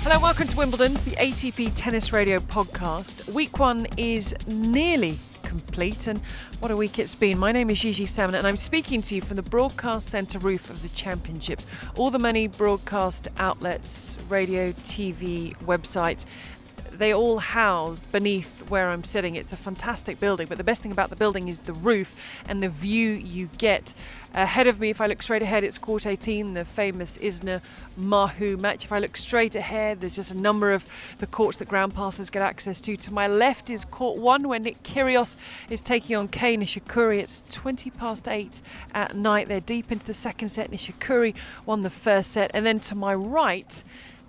Hello, welcome to Wimbledon, the ATP Tennis Radio podcast. Week one is nearly complete, and what a week it's been. My name is Gigi Salmon, and I'm speaking to you from the broadcast centre roof of the championships. All the many broadcast outlets, radio, TV, websites, they all house beneath where I'm sitting. It's a fantastic building, but the best thing about the building is the roof and the view you get. Ahead of me, if I look straight ahead, it's court 18, the famous Isner Mahut match. If I look straight ahead, there's just a number of the courts that ground passers get access to. To my left is court one, where Nick Kyrgios is taking on Kei Nishikori. It's 20 past 8 at night. They're deep into the second set. Nishikori won the first set. And then to my right,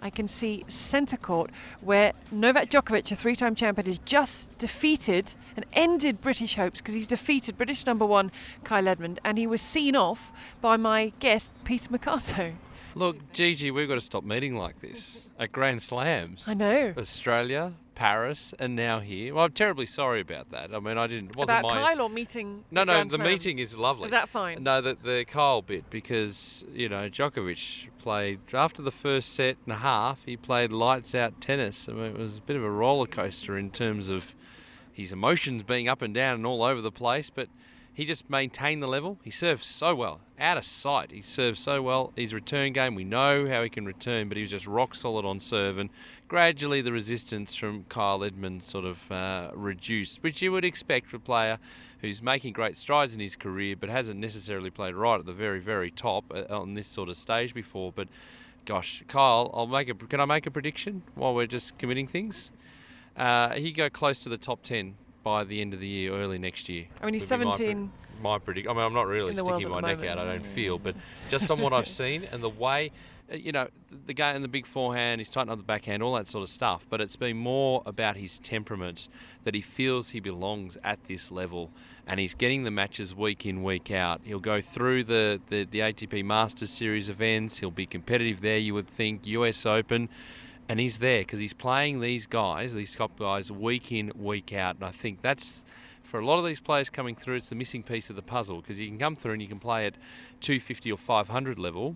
I can see centre court where Novak Djokovic, a three time champion, has just defeated and ended British hopes because he's defeated British number one Kyle Edmund and he was seen off by my guest Peter Marcato. Look, Gigi, we've got to stop meeting like this at Grand Slams. I know. Australia, Paris, and now here. Well, I'm terribly sorry about that. I mean, I didn't. It wasn't About my. Kyle or meeting? no, no, Grand the Slams? meeting is lovely. Is that fine? No, the the Kyle bit because you know Djokovic played after the first set and a half. He played lights out tennis. I mean, it was a bit of a roller coaster in terms of his emotions being up and down and all over the place, but. He just maintained the level. He served so well, out of sight. He served so well. His return game, we know how he can return, but he was just rock solid on serve. And gradually, the resistance from Kyle Edmund sort of uh, reduced, which you would expect for a player who's making great strides in his career, but hasn't necessarily played right at the very, very top uh, on this sort of stage before. But gosh, Kyle, I'll make a. Can I make a prediction while we're just committing things? Uh, he go close to the top ten by the end of the year, early next year. I mean, he's would be my pre- 17 My predict. I mean, I'm not really in the world sticking my neck out. I don't feel, but just on what I've seen and the way, uh, you know, the game and the big forehand, he's tightened up the backhand, all that sort of stuff. But it's been more about his temperament that he feels he belongs at this level, and he's getting the matches week in, week out. He'll go through the the, the ATP Masters Series events. He'll be competitive there. You would think US Open. And he's there because he's playing these guys, these top guys, week in, week out. And I think that's for a lot of these players coming through, it's the missing piece of the puzzle because you can come through and you can play at 250 or 500 level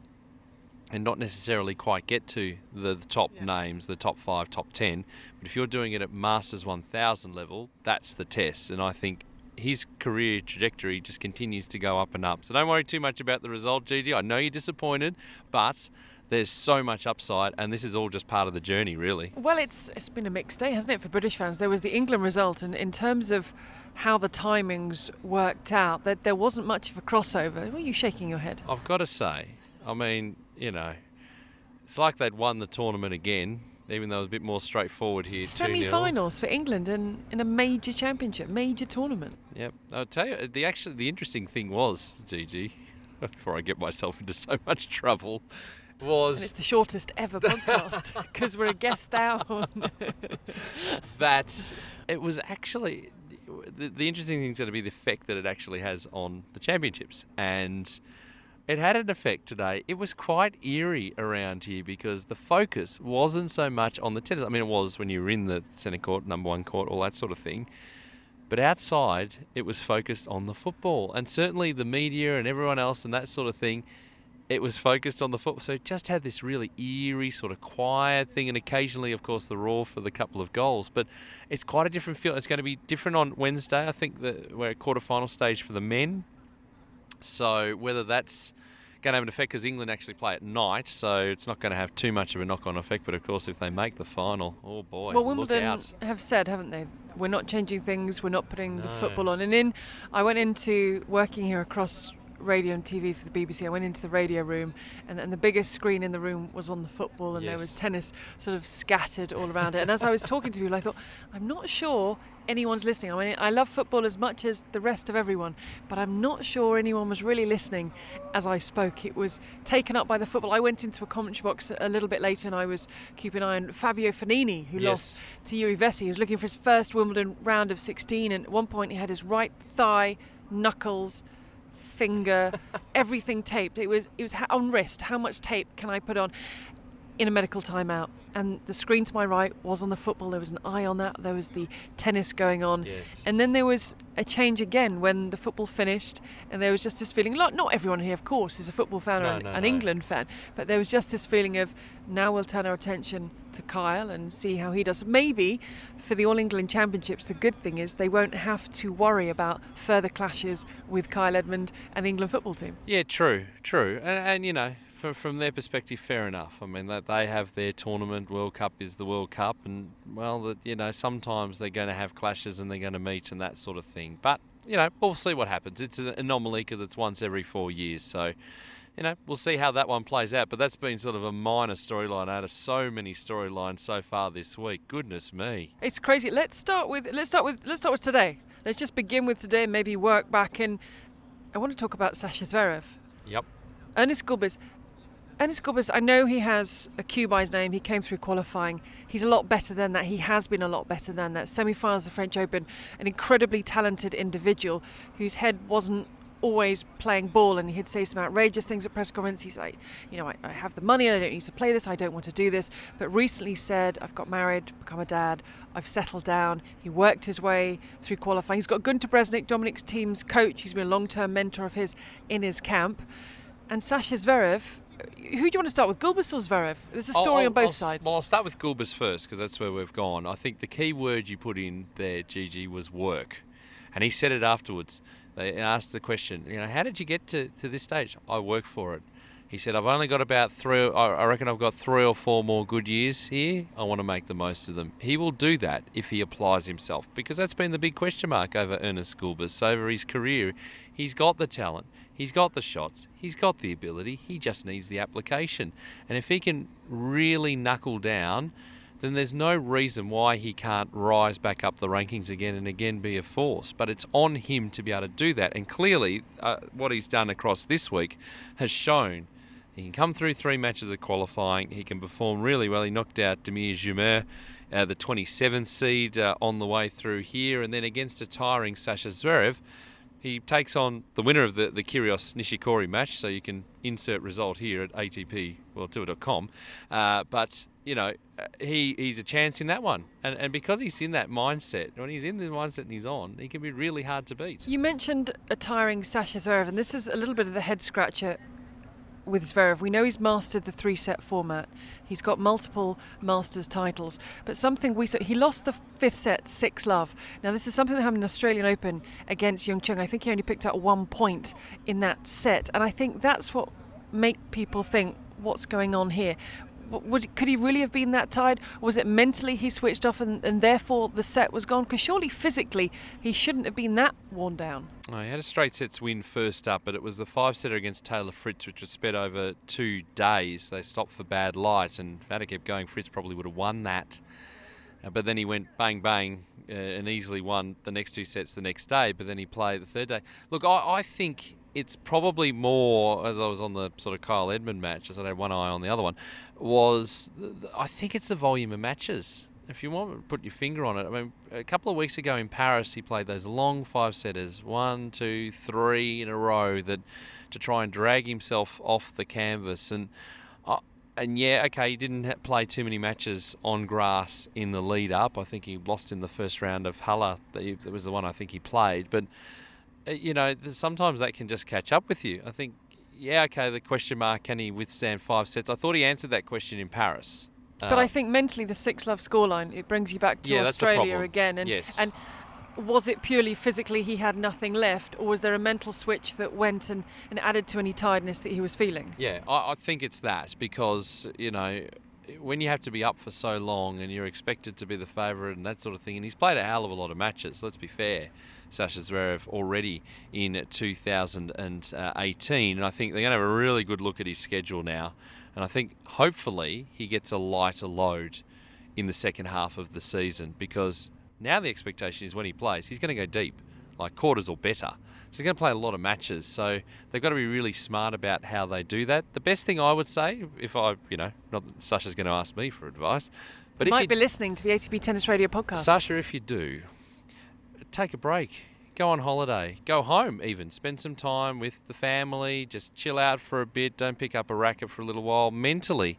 and not necessarily quite get to the, the top names, the top five, top 10. But if you're doing it at Masters 1000 level, that's the test. And I think his career trajectory just continues to go up and up. So don't worry too much about the result, Gigi. I know you're disappointed, but there's so much upside, and this is all just part of the journey, really. Well, it's it's been a mixed day, hasn't it, for British fans? There was the England result, and in terms of how the timings worked out, that there wasn't much of a crossover. Were you shaking your head? I've got to say, I mean, you know, it's like they'd won the tournament again, even though it was a bit more straightforward here. 2-0. Semi-finals for England in, in a major championship, major tournament. Yep. I'll tell you, the actually the interesting thing was, Gigi, before I get myself into so much trouble, And it's the shortest ever podcast because we're a guest down. that it was actually the, the interesting thing is going to be the effect that it actually has on the championships. And it had an effect today. It was quite eerie around here because the focus wasn't so much on the tennis. I mean it was when you were in the centre court number one court all that sort of thing. But outside it was focused on the football. And certainly the media and everyone else and that sort of thing it was focused on the football. So it just had this really eerie, sort of quiet thing, and occasionally, of course, the roar for the couple of goals. But it's quite a different feel. It's going to be different on Wednesday. I think that we're at quarterfinal stage for the men. So whether that's going to have an effect because England actually play at night, so it's not going to have too much of a knock-on effect. But of course, if they make the final, oh boy, well, Wimbledon have said, haven't they? We're not changing things. We're not putting the football on. And in, I went into working here across radio and TV for the BBC. I went into the radio room, and, and the biggest screen in the room was on the football, and there was tennis sort of scattered all around it. And as I was talking to people, I thought, I'm not sure anyone's listening. I mean, I love football as much as the rest of everyone, but I'm not sure anyone was really listening as I spoke. It was taken up by the football. I went into a commentary box a little bit later, and I was keeping an eye on Fabio Fognini, who Yes. lost to Yuri Vesely. He was looking for his first Wimbledon round of 16, and at one point he had his right thigh knuckles, finger, everything taped. It was it was on wrist. How much tape can I put on? In a medical timeout, and the screen to my right was on the football. There was an eye on that. There was the tennis going on, Yes. and then there was a change again when the football finished, and there was just this feeling. Not not everyone here, of course, is a football fan or an, no, an no. England fan, but there was just this feeling of now we'll turn our attention to Kyle and see how he does. Maybe for the All England Championships, the good thing is they won't have to worry about further clashes with Kyle Edmund and the England football team. Yeah, true, true, and, and you know, from, from their perspective, fair enough. I mean, that they have their tournament. World Cup is the World Cup, and well, that you know, sometimes they're going to have clashes and they're going to meet and that sort of thing. But you know, we'll see what happens. It's an anomaly because it's once every four years, so. You know, we'll see how that one plays out, but that's been sort of a minor storyline out of so many storylines so far this week. Goodness me. It's crazy. Let's start with let's start with let's start with today. Let's just begin with today and maybe work back in. I want to talk about Sasha Zverev. Yep. Ernest Gulbis. Ernest Gulbis, I know he has a Q by his name. He came through qualifying. He's a lot better than that. He has been a lot better than that. Semi-finals of the French Open, an incredibly talented individual whose head wasn't always playing ball and he'd say some outrageous things at press conferences. He's like, you know, I, I have the money and I don't need to play this. I don't want to do this. But recently said, I've got married, become a dad. I've settled down. He worked his way through qualifying. He's got Gunter Bresnik, Dominic's Thiem's coach. He's been a long-term mentor of his in his camp. And Sasha Zverev, who do you want to start with, Gulbis or Zverev? There's a I'll- story I'll- on both I'll sides. Well, I'll start with Gulbis first because that's where we've gone. I think the key word you put in there, Gigi, was work. And he said it afterwards. They asked the question, you know, how did you get to, to this stage? I work for it. He said, I've only got about three, I I reckon I've got three or four more good years here. I want to make the most of them. He will do that if he applies himself because that's been the big question mark over Ernest Gulbis over his career. He's got the talent, he's got the shots, he's got the ability, he just needs the application. And if he can really knuckle down, then there's no reason why he can't rise back up the rankings again and again be a force. But it's on him to be able to do that. And clearly, uh, what he's done across this week has shown he can come through three matches of qualifying. He can perform really well. He knocked out Damir Dzumhur, uh, the 27th seed, uh, on the way through here. And then against a tiring Sasha Zverev, he takes on the winner of the, the Kyrgios Nishikori match. So you can insert result here at ATPWorldTour.com. Uh, but you know, uh, he he's a chance in that one, and and because he's in that mindset, when he's in the mindset and he's on, he can be really hard to beat. You mentioned a tiring Sasha Zverev, and this is a little bit of the head scratcher with Zverev. We know he's mastered the three-set format. He's got multiple Masters titles, but something we saw he lost the fifth set six love. Now this is something that happened in the Australian Open against Hyeon Chung. I think he only picked up one point in that set, and I think that's what make people think what's going on here. Would, could he really have been that tired? Was it mentally he switched off and, and therefore the set was gone? Because surely physically he shouldn't have been that worn down. Oh, he had a straight sets win first up, but it was the five setter against Taylor Fritz, which was sped over two days. They stopped for bad light, and if that had kept going, Fritz probably would have won that. Uh, but then he went bang bang uh, and easily won the next two sets the next day. But then he played the third day. Look, I, I think it's probably more as I was on the sort of Kyle Edmund match, as I had one eye on the other one, was I think it's the volume of matches. If you want to put your finger on it, I mean, a couple of weeks ago in Paris, he played those long five setters, one, two, three in a row, that to try and drag himself off the canvas. And uh, and yeah, okay, he didn't play too many matches on grass in the lead up. I think he lost in the first round of Halle. That was the one I think he played. But you know, sometimes that can just catch up with you. I think, yeah, okay, the question mark, can he withstand five sets? I thought he answered that question in Paris. But I think mentally, the six love scoreline it brings you back to Um, Yeah, Australia again. And Yes. and was it purely physically he had nothing left, or was there a mental switch that went and, and added to any tiredness that he was feeling? Yeah, I, I think it's that because you know when you have to be up for so long and you're expected to be the favourite and that sort of thing, and he's played a hell of a lot of matches. Let's be fair, Sasha Zverev already in 2018, and I think they're going to have a really good look at his schedule now, and I think hopefully he gets a lighter load in the second half of the season because now the expectation is when he plays, he's going to go deep, like quarters or better. So he's going to play a lot of matches. So they've got to be really smart about how they do that. The best thing I would say, if I, you know, not that Sasha's going to ask me for advice, but if Might you, might be listening to the ATP Tennis Radio podcast. Sasha, if you do, take a break. go on holiday, go home even, spend some time with the family, just chill out for a bit, don't pick up a racket for a little while. Mentally,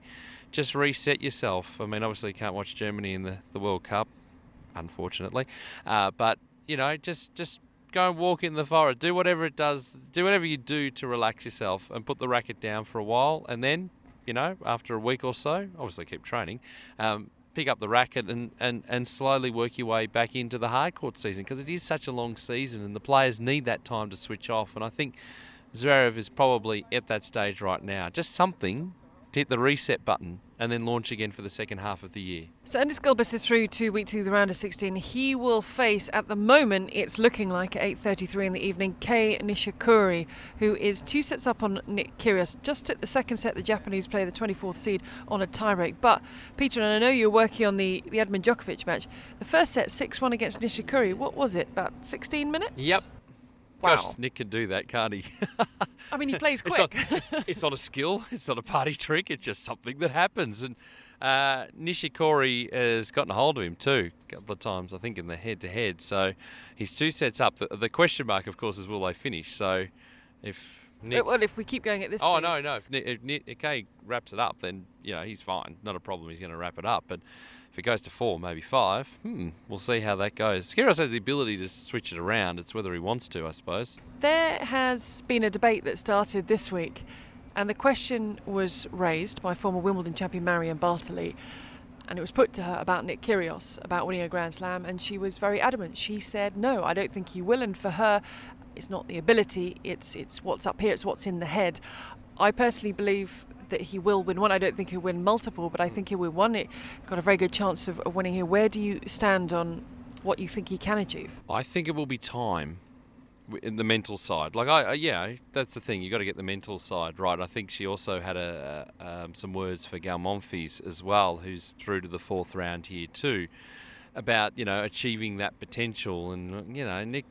just reset yourself. I mean, obviously, you can't watch Germany in the, the World Cup, unfortunately, uh, but you know, just just go and walk in the forest, do whatever it does, do whatever you do to relax yourself, and put the racket down for a while, and then, you know, after a week or so, obviously keep training. Um, pick up the racket and, and, and slowly work your way back into the hard court season because it is such a long season and the players need that time to switch off. And I think Zverev is probably at that stage right now. Just something hit the reset button and then launch again for the second half of the year. So Ernest Gulbis is through to week two, the round of 16. He will face, at the moment, it's looking like at 8.33 in the evening, Kei Nishikori, who is two sets up on Nick Kyrgios. Just took the second set, the Japanese play the 24th seed, on a tiebreak. But, Peter, and I know you're working on the, the Edmund Djokovic match. The first set, 6-1 against Nishikori, what was it, about 16 minutes? Yep. Wow. Gosh, Nick can do that, can't he? I mean, he plays It's quick. not, it's not a skill. It's not a party trick. It's just something that happens. And uh, Nishikori has gotten a hold of him too, a couple of times, I think, in the head-to-head. So he's two sets up. The, the question mark, of course, is will they finish? So if Nick, well, if we keep going at this oh speed. no, no, if Nick, if Nick wraps it up, then you know he's fine. Not a problem. He's going to wrap it up. But if it goes to four, maybe five, hmm, we'll see how that goes. Kyrgios has the ability to switch it around. It's whether he wants to, I suppose. There has been a debate that started this week, and the question was raised by former Wimbledon champion Marion Bartoli, and it was put to her about Nick Kyrgios, about winning a Grand Slam, and she was very adamant. She said, "No, I don't think he will." And for her, it's not the ability; it's it's what's up here, it's what's in the head. I personally believe that he will win one. I don't think he'll win multiple, but I think he'll win one. It got a very good chance of, of winning here. Where do you stand on what you think he can achieve? I think it will be time in the mental side. Like I, yeah, that's the thing. You got to get the mental side right. I think she also had a, a um, some words for Gael Monfils as well, who's through to the fourth round here too, about you know achieving that potential. And you know, Nick,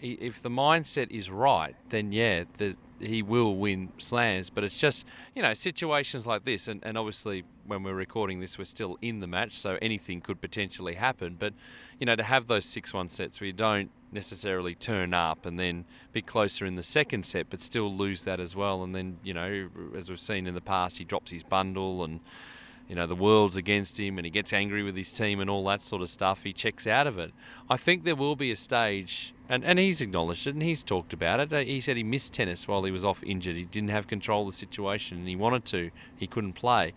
if the mindset is right, then yeah, the, he will win slams. But it's just you know situations like this, and, and obviously when we're recording this, we're still in the match, so anything could potentially happen. But you know, to have those six-one sets where you don't necessarily turn up and then be closer in the second set, but still lose that as well, and then you know, as we've seen in the past, he drops his bundle and. You know, the world's against him and he gets angry with his team and all that sort of stuff. He checks out of it. I think there will be a stage, and, and he's acknowledged it and he's talked about it. Uh, He said he missed tennis while he was off injured. He didn't have control of the situation and he wanted to. He couldn't play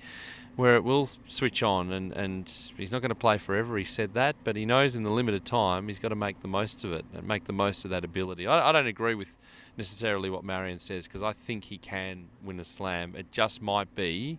where it will switch on and, and he's not going to play forever. He said that, but he knows in the limited time he's got to make the most of it and make the most of that ability. I, I don't agree with necessarily what Marion says because I think he can win a slam. It just might be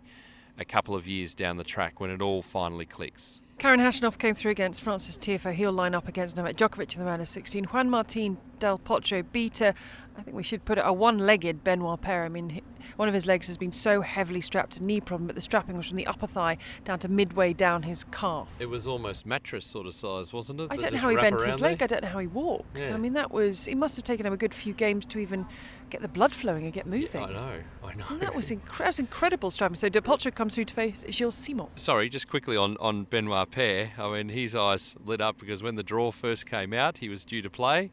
a couple of years down the track when it all finally clicks. Karen Khachanov came through against Frances Tiafoe. He'll line up against Novak Djokovic in the round of 16. Juan Martin Del Potro beat a, I think we should put it, a one-legged Benoit Paire. I mean, one of his legs has been so heavily strapped, a knee problem, but the strapping was from the upper thigh down to midway down his calf. It was almost mattress sort of size, wasn't it? I don't know how he bent his leg. there? I don't know how he walked. Yeah. I mean, that was. It must have taken him a good few games to even get the blood flowing and get moving. I know, I know. And that was, incre- that was incredible strapping. So Del Potro comes through to face Gilles Simon. Sorry, just quickly on, on Benoit Paire. I mean, his eyes lit up because when the draw first came out, he was due to play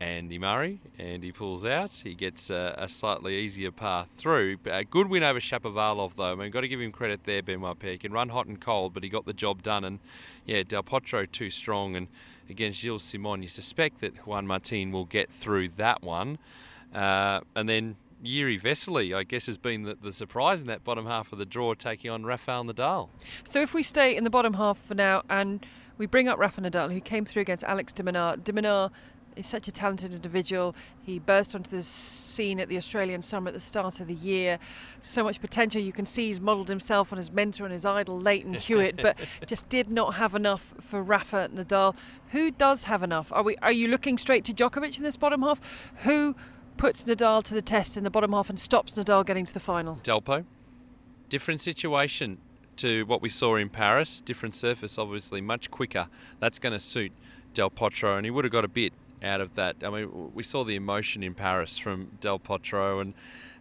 Andy Murray, and he pulls out. He gets a, a slightly easier path through. But A good win over Shapovalov, though. I mean, got to give him credit there, Benoit Paire. He can run hot and cold, but he got the job done. And yeah, Del Potro too strong. And against Gilles Simon, you suspect that Juan Martin will get through that one. Uh, and then Yuri Vesely, I guess, has been the, the surprise in that bottom half of the draw, taking on Rafael Nadal. So if we stay in the bottom half for now and we bring up Rafa Nadal, who came through against Alex. De Minaur is such a talented individual. He burst onto the scene at the Australian Summer at the start of the year. So much potential. You can see he's modelled himself on his mentor and his idol, Leighton Hewitt, but just did not have enough for Rafa Nadal. Who does have enough? Are we? Are you looking straight to Djokovic in this bottom half? Who puts Nadal to the test in the bottom half and stops Nadal getting to the final? Delpo. Different situation to what we saw in Paris. Different surface, obviously, much quicker. That's going to suit Del Potro, and he would have got a bit out of that. I mean, we saw the emotion in Paris from Del Potro, and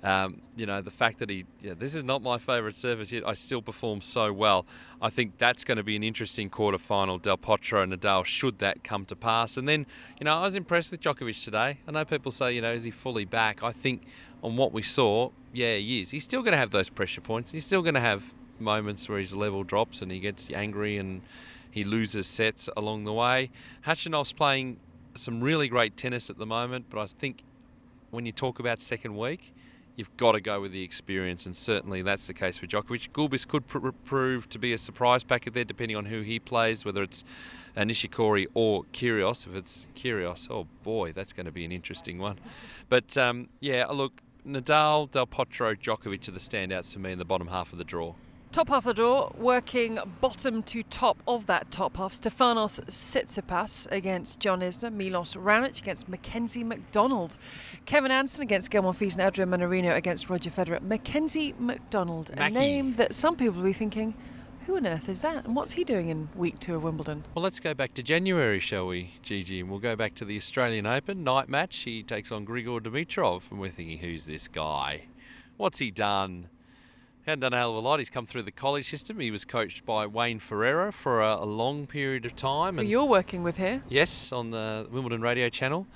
um, you know the fact that he, yeah, this is not my favourite service yet. I still perform so well. I think that's going to be an interesting quarter final. Del Potro and Nadal, should that come to pass. And then, you know, I was impressed with Djokovic today. I know people say, you know, is he fully back? I think on what we saw, yeah, he is. He's still going to have those pressure points. He's still going to have moments where his level drops and he gets angry and he loses sets along the way. Khachanov's playing some really great tennis at the moment, but I think when you talk about second week, you've got to go with the experience, and certainly that's the case for Djokovic. Gulbis could pr- prove to be a surprise packet there, depending on who he plays, whether it's Nishikori or Kyrgios. If it's Kyrgios, oh boy, that's going to be an interesting one. But um, yeah, look, Nadal, Del Potro, Djokovic are the standouts for me in the bottom half of the draw. Top half of the draw, working bottom to top of that top half. Stefanos Tsitsipas against John Isner, Milos Raonic against Mackenzie McDonald, Kevin Anderson against Gael Monfils and Adrian Mannarino against Roger Federer. Mackenzie McDonald, Mackie. a name that some people will be thinking, who on earth is that? And what's he doing in week two of Wimbledon? Well, let's go back to January, shall we, Gigi? And we'll go back to the Australian Open night match. He takes on Grigor Dimitrov, and we're thinking, who's this guy? What's he done? Hadn't done a hell of a lot. He's come through the college system. He was coached by Wayne Ferreira for a, a long period of time. And you're working with here? yes, on the Wimbledon radio channel,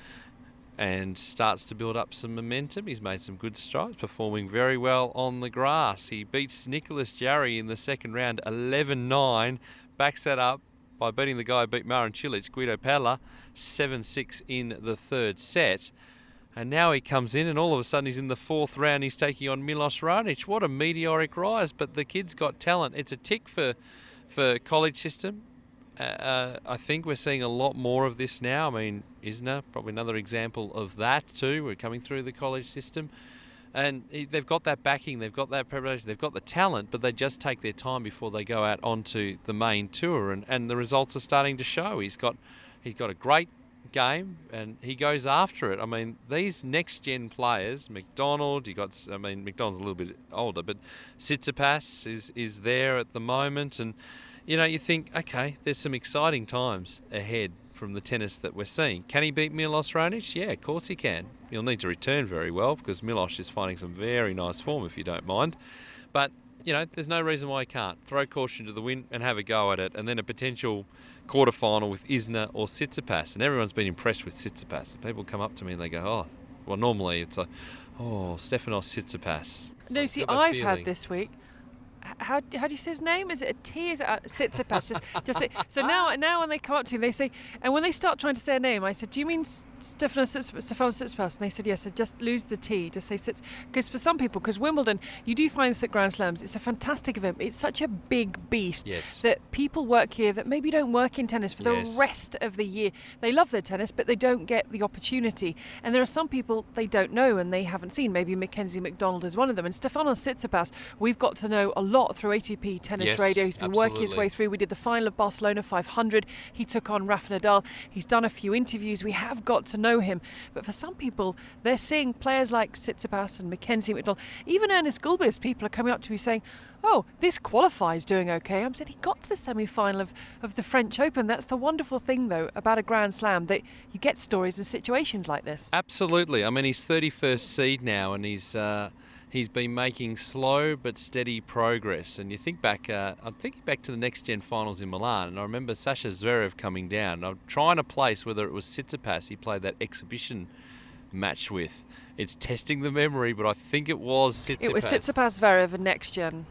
and starts to build up some momentum. He's made some good strides, performing very well on the grass. He beats Nicolas Jarry in the second round 11 9, backs that up by beating the guy who beat Marin Cilic, Guido Pella, 7 6 in the third set. And now he comes in, and all of a sudden he's in the fourth round. He's taking on Milos Raonic. What a meteoric rise! But the kid's got talent. It's a tick for for college system. Uh, uh, I think we're seeing a lot more of this now. I mean, Isner probably another example of that too. We're coming through the college system, and they've got that backing, they've got that preparation, they've got the talent, but they just take their time before they go out onto the main tour, and, and the results are starting to show. He's got he's got a great game and he goes after it. I mean, these next gen players, McDonald, you got I mean McDonald's a little bit older, but Tsitsipas is is there at the moment and you know, you think, okay, there's some exciting times ahead from the tennis that we're seeing. Can he beat Milos Raonic? Yeah, of course he can. He'll need to return very well because Milos is finding some very nice form, if you don't mind. But you know, there's no reason why he can't. Throw caution to the wind and have a go at it, and then a potential quarterfinal with Isner or Tsitsipas. And everyone's been impressed with Tsitsipas. People come up to me and they go, "Oh, well, normally it's like, oh, Stefanos Tsitsipas." It's No, see, I've feeling. had this week. How, how do you say his name? Is it a T? Is it a Tsitsipas? just, just say, so now, now when they come up to you, they say, and when they start trying to say a name, I said, "Do you mean S- Stefanos Tsitsipas?" Stefanos Tsitsipas? And they said, "Yes." Just lose the T. Just say Sits. Because for some people, because Wimbledon, you do find this at Grand Slams. It's a fantastic event. It's such a big beast Yes. that people work here that maybe don't work in tennis for Yes. the rest of the year. They love their tennis, but they don't get the opportunity. And there are some people they don't know and they haven't seen. Maybe Mackenzie McDonald is one of them. And Stefanos Tsitsipas, we've got to know a lot through ATP Tennis Yes, Radio. He's been working his way through. We did the final of Barcelona 500. He took on Rafa Nadal. He's done a few interviews. We have got to know him. But for some people, they're seeing players like Tsitsipas and Mackenzie McDonald, even Ernest Gulbis. People are coming up to me saying, "Oh, this qualifies doing okay." I'm saying he got to the semi-final of, of the French Open. That's the wonderful thing, though, about a Grand Slam that you get stories and situations like this. Absolutely. I mean, he's 31st seed now, and he's uh, he's been making slow but steady progress. And you think back, uh, I'm thinking back to the next gen finals in Milan, and I remember Sasha Zverev coming down. I'm trying to place whether it was Tsitsipas he played that exhibition match with. It's testing the memory, but I think it was Tsitsipas. It was Tsitsipas, Zverev, and Next Gen,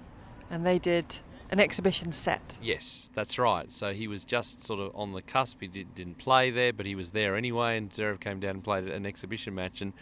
and they did an exhibition set. Yes, that's right. So he was just sort of on the cusp. He did, didn't play there, but he was there anyway. And Zverev came down and played an exhibition match. And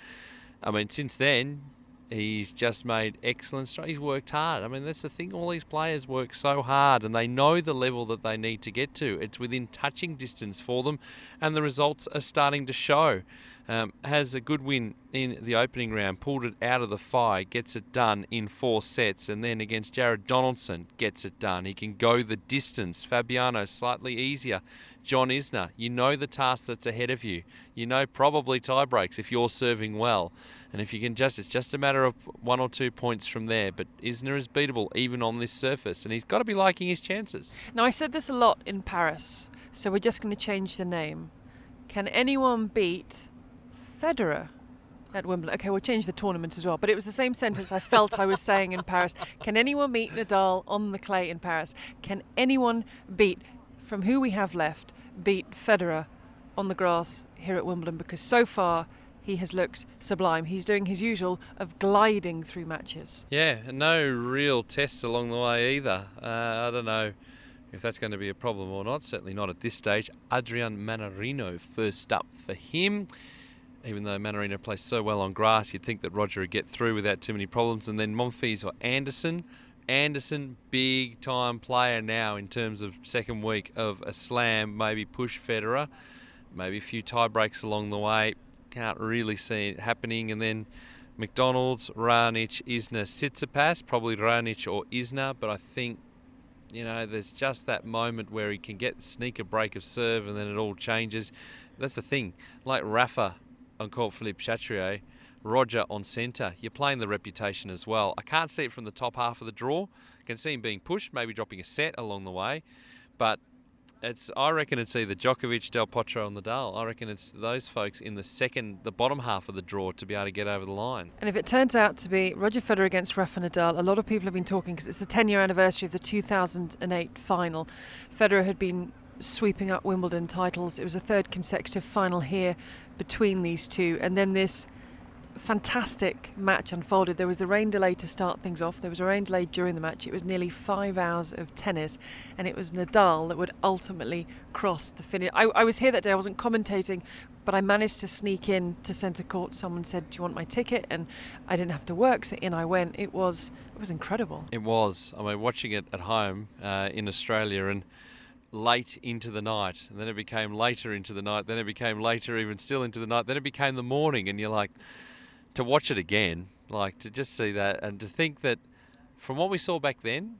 I mean, since then, he's just made excellent strides. He's worked hard. I mean, that's the thing. All these players work so hard, and they know the level that they need to get to. It's within touching distance for them, and the results are starting to show. Um, has a good win in the opening round, pulled it out of the fire, gets it done in four sets, and then against Jared Donaldson, gets it done. He can go the distance. Fabbiano, slightly easier. John Isner, you know the task that's ahead of you. You know probably tie breaks if you're serving well. And if you can just, it's just a matter of one or two points from there. But Isner is beatable even on this surface, and he's got to be liking his chances. Now, I said this a lot in Paris, so we're just going to change the name. Can anyone beat Federer at Wimbledon? Okay, we'll change the tournament as well. But it was the same sentence I felt I was saying in Paris. Can anyone beat Nadal on the clay in Paris? Can anyone beat, from who we have left, beat Federer on the grass here at Wimbledon? Because so far he has looked sublime. He's doing his usual of gliding through matches. Yeah, no real tests along the way either. Uh, I don't know if that's going to be a problem or not. Certainly not at this stage. Adrian Mannarino first up for him. Even though Mannarino plays so well on grass, you'd think that Roger would get through without too many problems. And then Monfils or Anderson. Anderson, big time player now in terms of second week of a slam, maybe push Federer, maybe a few tie breaks along the way can't really see it happening. And then McDonald's, Raonic, Isner, Tsitsipas, probably Raonic or Isner, but I think you know there's just that moment where he can get sneak a break of serve and then it all changes. That's the thing. Like Rafa on court, Philippe Chatrier, Roger on centre. You're playing the reputation as well. I can't see it from the top half of the draw. I can see him being pushed, maybe dropping a set along the way, but it's I reckon it's either Djokovic, Del Potro, and Nadal. I reckon it's those folks in the second, the bottom half of the draw to be able to get over the line. And if it turns out to be Roger Federer against Rafa Nadal, a lot of people have been talking because it's the 10-year anniversary of the 2008 final. Federer had been sweeping up Wimbledon titles. It was a third consecutive final here between these two, and then this fantastic match unfolded. There was a rain delay to start things off. There was a rain delay during the match. It was nearly five hours of tennis, and it was Nadal that would ultimately cross the finish. I, I was here that day. I wasn't commentating, but I managed to sneak in to centre court. Someone said, "Do you want my ticket?" And I didn't have to work, so in I went. It was it was incredible. It was. I mean, watching it at home uh, in Australia and late into the night and then it became later into the night then it became later even still into the night then it became the morning and you're like to watch it again, like to just see that and to think that from what we saw back then,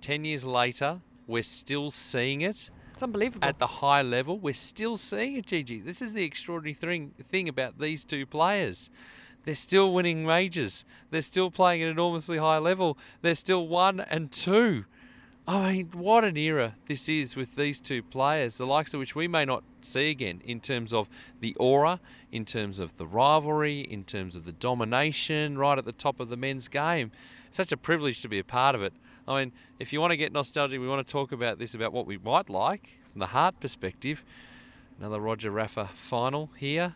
10 years later, we're still seeing it. It's unbelievable. At the high level, we're still seeing it, Gigi. This is the extraordinary thing, thing about these two players. They're still winning majors. They're still playing at an enormously high level. They're still one and two. I mean, what an era this is with these two players, the likes of which we may not see again in terms of the aura, in terms of the rivalry, in terms of the domination right at the top of the men's game. Such a privilege to be a part of it. I mean, if you want to get nostalgic, we want to talk about this, about what we might like from the heart perspective. Another Roger Rafa final here.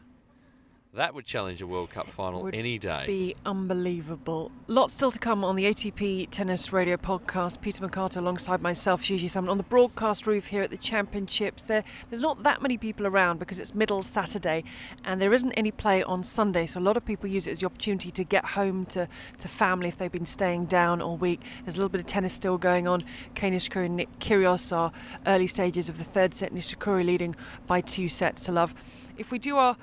That would challenge a World Cup final any day. Be unbelievable. Lots still to come on the ATP Tennis Radio podcast. Peter Marcato alongside myself, Gigi Salmon, on the broadcast roof here at the Championships. There, there's not that many people around because it's middle Saturday, and there isn't any play on Sunday. So a lot of people use it as the opportunity to get home to, to family if they've been staying down all week. There's a little bit of tennis still going on. Nishikori and Nick Kyrgios are early stages of the third set. Nishikori leading by two sets to love. If we do our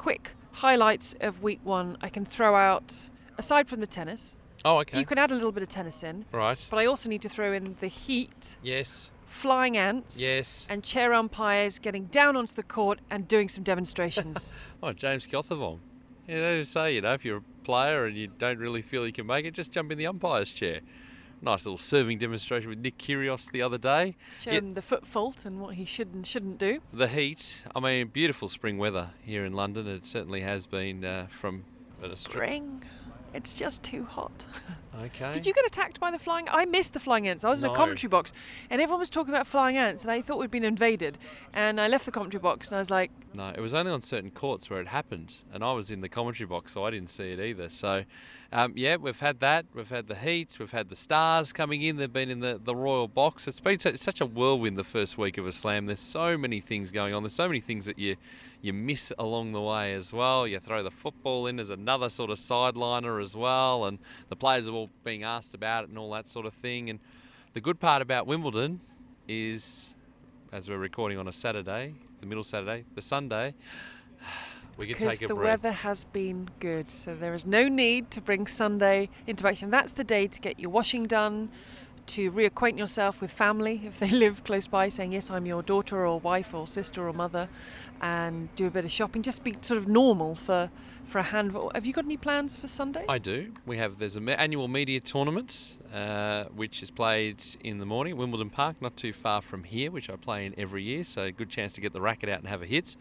quick highlights of week one I can throw out, aside from the tennis. Oh, okay. You can add a little bit of tennis in. Right. But I also need to throw in the heat. Yes. Flying ants. Yes. And chair umpires getting down onto the court and doing some demonstrations. oh, James Keothavong. Yeah, they say, you know, if you're a player and you don't really feel you can make it, just jump in the umpire's chair nice little serving demonstration with Nick Kyrgios the other day. Show him the foot fault and what he should and shouldn't do. The heat. I mean, beautiful spring weather here in London. It certainly has been uh, from spring. It's just too hot. Okay. Did you get attacked by the flying? I missed the flying ants. I was no. in a commentary box, and everyone was talking about flying ants, and I thought we'd been invaded. And I left the commentary box, and I was like, No, it was only on certain courts where it happened, and I was in the commentary box, so I didn't see it either. So, um, yeah, we've had that. We've had the heat. We've had the stars coming in. They've been in the, the royal box. It's been such a whirlwind the first week of a slam. There's so many things going on. There's so many things that you you miss along the way as well. You throw the football in as another sort of sideliner as well, and the players are all being asked about it and all that sort of thing. And the good part about Wimbledon is, as we're recording on a Saturday, the middle Saturday, the Sunday, we can take a the breath. weather has been good, so there is no need to bring Sunday into action. That's the day to get your washing done, to reacquaint yourself with family if they live close by, saying, Yes, I'm your daughter or wife or sister or mother, and do a bit of shopping. Just be sort of normal for, for a handful. Have you got any plans for Sunday? I do. We have there's an annual media tournament uh, which is played in the morning at Wimbledon Park, not too far from here, which I play in every year. So good chance to get the racket out and have a hit.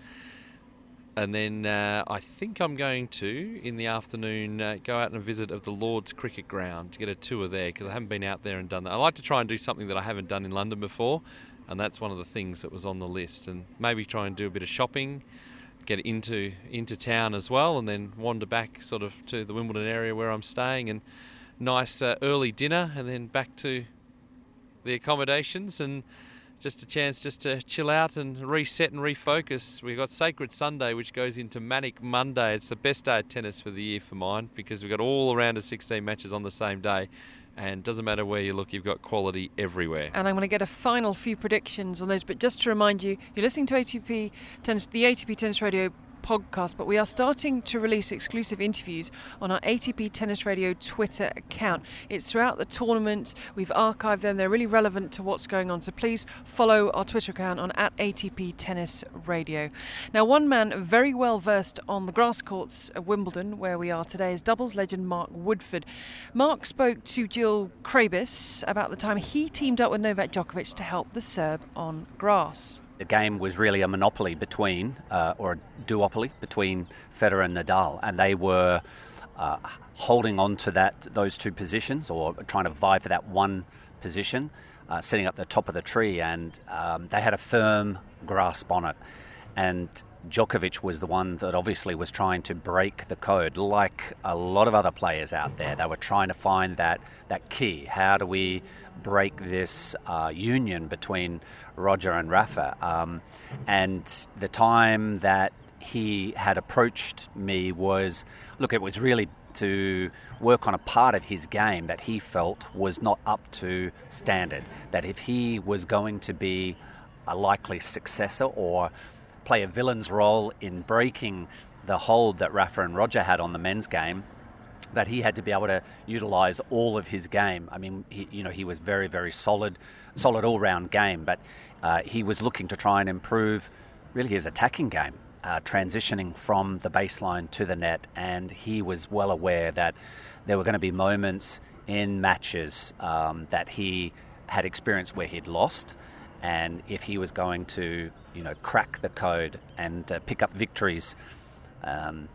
And then uh, I think I'm going to, in the afternoon, uh, go out and visit of the Lord's Cricket Ground to get a tour there because I haven't been out there and done that. I like to try and do something that I haven't done in London before, and that's one of the things that was on the list. And maybe try and do a bit of shopping, get into into town as well, and then wander back sort of to the Wimbledon area where I'm staying, and nice uh, early dinner, and then back to the accommodations and just a chance just to chill out and reset and refocus. We've got Sacred Sunday, which goes into Manic Monday. It's the best day of tennis for the year for mine because we've got all around of 16 matches on the same day. And doesn't matter where you look, you've got quality everywhere. And I'm going to get a final few predictions on those. But just to remind you, you're listening to ATP Tennis, the ATP Tennis Radio podcast, but we are starting to release exclusive interviews on our ATP Tennis Radio Twitter account. It's throughout the tournament. We've archived them. They're really relevant to what's going on. So please follow our Twitter account on at ATP Tennis Radio. Now, one man very well versed on the grass courts at Wimbledon, where we are today, is doubles legend Mark Woodforde. Mark spoke to Jill Craybas about the time he teamed up with Novak Djokovic to help the Serb on grass the game was really a monopoly between, uh, or a duopoly between Federer and Nadal, and they were uh, holding on to that those two positions, or trying to vie for that one position, uh, sitting up the top of the tree, and um, they had a firm grasp on it. And Djokovic was the one that obviously was trying to break the code, like a lot of other players out there. They were trying to find that that key. How do we break this uh, union between Roger and Rafa? Um, and the time that he had approached me was, look, it was really to work on a part of his game that he felt was not up to standard. That if he was going to be a likely successor or play a villain's role in breaking the hold that Rafa and Roger had on the men's game, that he had to be able to utilize all of his game. I mean, he, you know, he was very, very solid, solid all-round game, but uh, he was looking to try and improve really his attacking game, uh, transitioning from the baseline to the net, and he was well aware that there were going to be moments in matches um, that he had experienced where he'd lost, and if he was going to you know crack the code and uh, pick up victories um,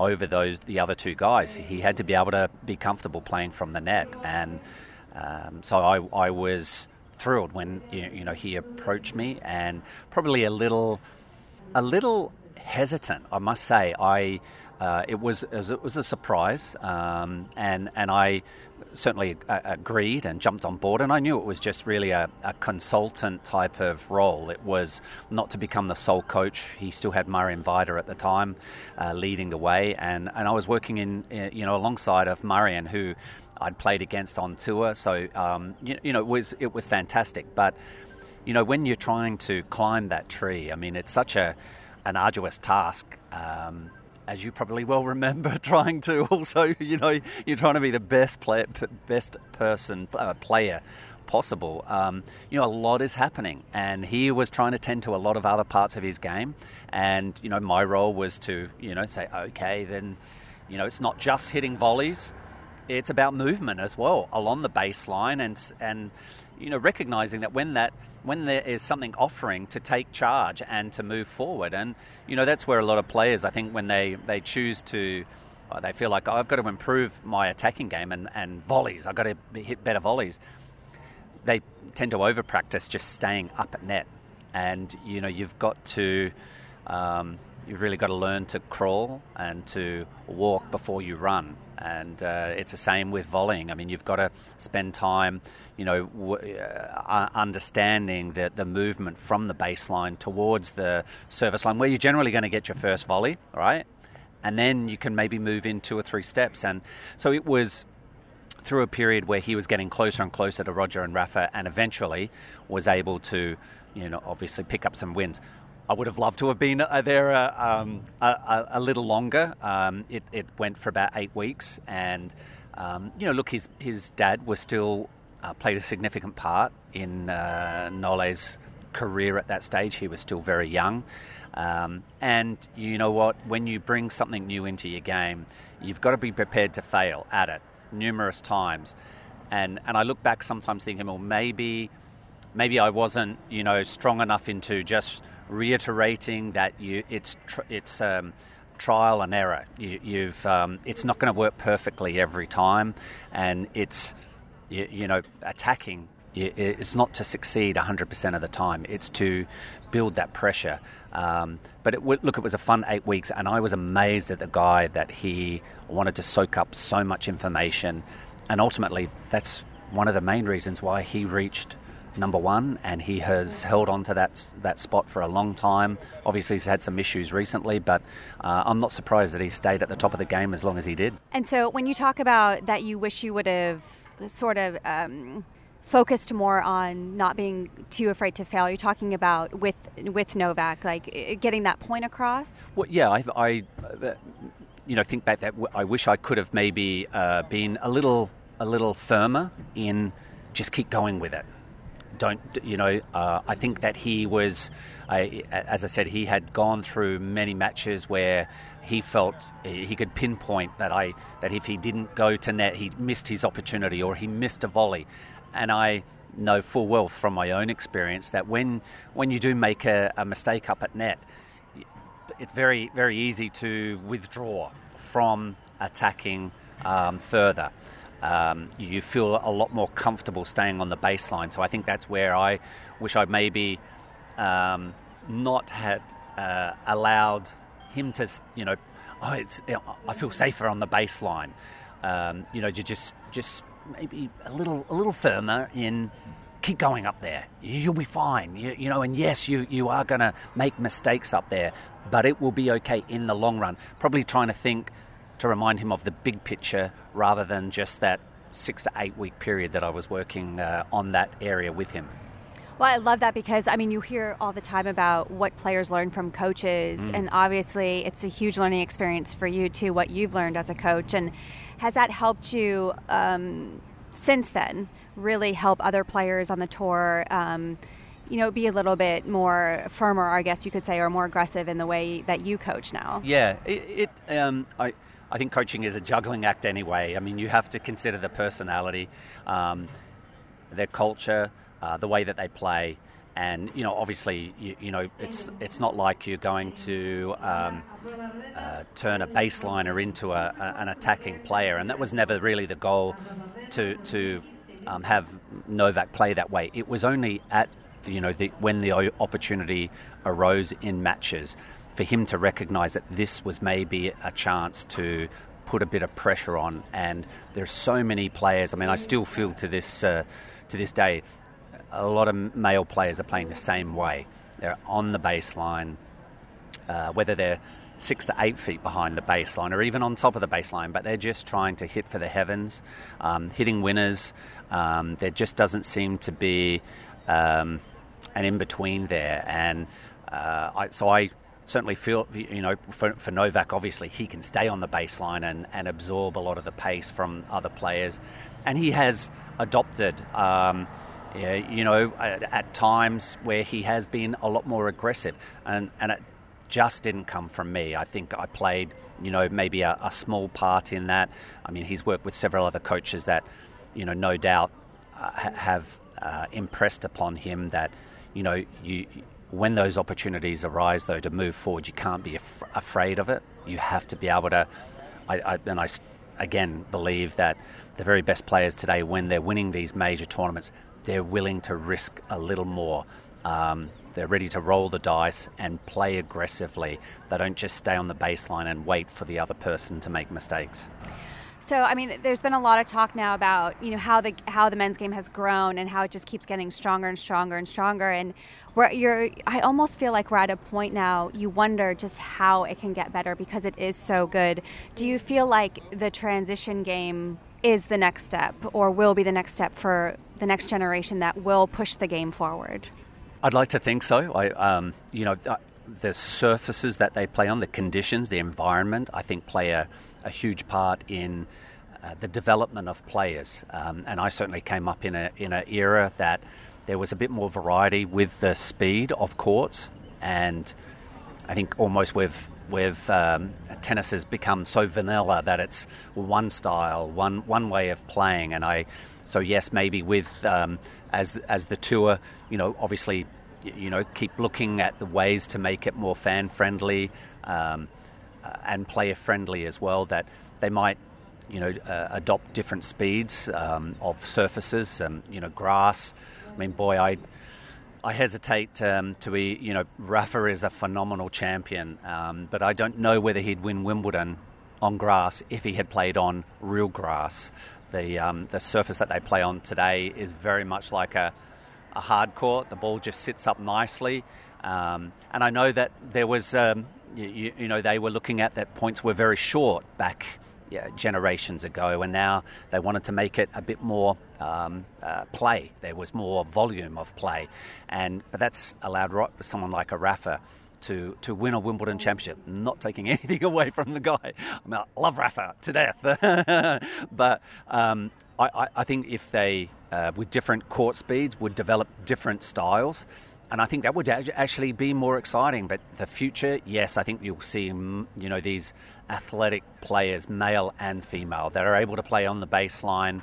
over those the other two guys, he had to be able to be comfortable playing from the net, and um, so I, I was thrilled when you know he approached me, and probably a little a little hesitant, I must say. I uh, it was it was a surprise, um, and and I certainly uh, agreed and jumped on board. And I knew it was just really a, a, consultant type of role. It was not to become the sole coach. He still had Marian Vajda at the time uh, leading the way, and, and I was working in uh, you know alongside of Marian, who I'd played against on tour. So um, you, you know it was it was fantastic. But you know when you're trying to climb that tree, I mean it's such a an arduous task. Um, as you probably well remember, trying to also, you know, you're trying to be the best player, best person, uh, player possible. Um, you know, a lot is happening, and he was trying to tend to a lot of other parts of his game. And you know, my role was to, you know, say, okay, then, you know, it's not just hitting volleys; it's about movement as well along the baseline, and and you know, recognizing that when that when there is something offering to take charge and to move forward. And, you know, that's where a lot of players, I think, when they, they choose to, uh, they feel like, oh, I've got to improve my attacking game and, and volleys, I've got to hit better volleys. They tend to over practice just staying up at net. And, you know, you've got to, um, you've really got to learn to crawl and to walk before you run. And uh, it's the same with volleying. I mean, you've got to spend time, you know, w- uh, understanding the, the movement from the baseline towards the service line, where you're generally going to get your first volley, right? And then you can maybe move in two or three steps. And so it was through a period where he was getting closer and closer to Roger and Rafa, and eventually was able to, you know, obviously pick up some wins. I would have loved to have been uh, there uh, um, a, a, little longer. Um, it, it, went for about eight weeks, and um, you know, look, his his dad was still uh, played a significant part in uh, Nole's career at that stage. He was still very young. Um, and you know what? When you bring something new into your game, you've got to be prepared to fail at it numerous times. And, and I look back sometimes thinking, well, maybe, maybe I wasn't, you know, strong enough into just reiterating that you, it's, tr- it's um, trial and error. You, have um, it's not going to work perfectly every time, and it's, you, you know, attacking it's not to succeed 100% of the time. It's to build that pressure. Um, but it, look, it was a fun eight weeks, and I was amazed at the guy that he wanted to soak up so much information. And ultimately, that's one of the main reasons why he reached number one, and he has held on to that that spot for a long time. Obviously, he's had some issues recently, but uh, I'm not surprised that he stayed at the top of the game as long as he did. And so, when you talk about that, you wish you would have sort of. Um focused more on not being too afraid to fail. You're talking about with with Novak, like getting that point across. Well, yeah, I, I uh, you know, think back that I wish I could have maybe uh, been a little a little firmer in just keep going with it. Don't you know? Uh, I think that he was, I, as I said, he had gone through many matches where he felt he could pinpoint that I that if he didn't go to net, he missed his opportunity or he missed a volley, and I know full well from my own experience that when when you do make a, a mistake up at net, it's very very easy to withdraw from attacking um, further. Um, you feel a lot more comfortable staying on the baseline. So I think that's where I wish I maybe um, not had uh, allowed him to, you know, oh, it's I feel safer on the baseline. Um, you know, to just just maybe a little a little firmer in keep going up there. You'll be fine. You, you know, and yes, you, you are going to make mistakes up there, but it will be okay in the long run. Probably trying to think to remind him of the big picture rather than just that six to eight week period that I was working uh, on that area with him. Well, I love that because I mean, you hear all the time about what players learn from coaches, mm. and obviously, it's a huge learning experience for you too. What you've learned as a coach, and has that helped you um, since then? Really help other players on the tour. Um, you know, be a little bit more firmer, I guess you could say, or more aggressive in the way that you coach now. Yeah, it. it um, I. I think coaching is a juggling act anyway. I mean, you have to consider the personality, um, their culture, uh, the way that they play, and you know, obviously, you, you, know, it's it's not like you're going to um, uh, turn a baseliner into a, a, an attacking player, and that was never really the goal to to um, have Novak play that way. It was only at you know the, when the opportunity arose in matches for him to recognise that this was maybe a chance to put a bit of pressure on. And there's so many players. I mean, I still feel to this uh, to this day a lot of male players are playing the same way. They're on the baseline, uh, whether they're six to eight feet behind the baseline or even on top of the baseline, but they're just trying to hit for the heavens, um, hitting winners. Um, there just doesn't seem to be um, an in between there. And uh, I, so I certainly feel, you know, for, for Novak, obviously, he can stay on the baseline and, and absorb a lot of the pace from other players. And he has adopted. Um, you know, at, at, times where he has been a lot more aggressive, and and it just didn't come from me. I think I played, you know, maybe a, a small part in that. I mean, he's worked with several other coaches that, you know, no doubt uh, have uh, impressed upon him that, you know, you when those opportunities arise though to move forward, you can't be af- afraid of it. You have to be able to. I, I, and I again believe that the very best players today, when they're winning these major tournaments, they're willing to risk a little more. Um, they're ready to roll the dice and play aggressively. They don't just stay on the baseline and wait for the other person to make mistakes. So, I mean, there's been a lot of talk now about you know how the how the men's game has grown and how it just keeps getting stronger and stronger and stronger. And you're, I almost feel like we're at a point now. You wonder just how it can get better because it is so good. Do you feel like the transition game is the next step or will be the next step for the next generation that will push the game forward? I'd like to think so. I, um, you know, uh, the surfaces that they play on, the conditions, the environment, I think play a, a huge part in uh, the development of players. Um, and I certainly came up in a in an era that there was a bit more variety with the speed of courts, and I think almost we've we've um, tennis has become so vanilla that it's one style, one one way of playing, and I so yes, maybe with um, as as the tour, you know, obviously, you know, keep looking at the ways to make it more fan friendly um, uh, and player friendly as well. That they might you know, uh, adopt different speeds um, of surfaces, and you know, grass. I mean, boy, I I hesitate um, to be, you know, Rafa is a phenomenal champion, um, but I don't know whether he'd win Wimbledon on grass if he had played on real grass. The um, the surface that they play on today is very much like a a hard court. The ball just sits up nicely, um, and I know that there was, you, you know, they were looking at that points were very short back yeah, generations ago, and now they wanted to make it a bit more um, uh, play. There was more volume of play, and but that's allowed someone like a Rafa to, to win a Wimbledon championship. Not taking anything away from the guy. I, mean, I love Rafa to death, but um, I, I, think if they, uh, with different court speeds, would develop different styles. And I think that would actually be more exciting. But the future, yes, I think you'll see, you know, these athletic players, male and female, that are able to play on the baseline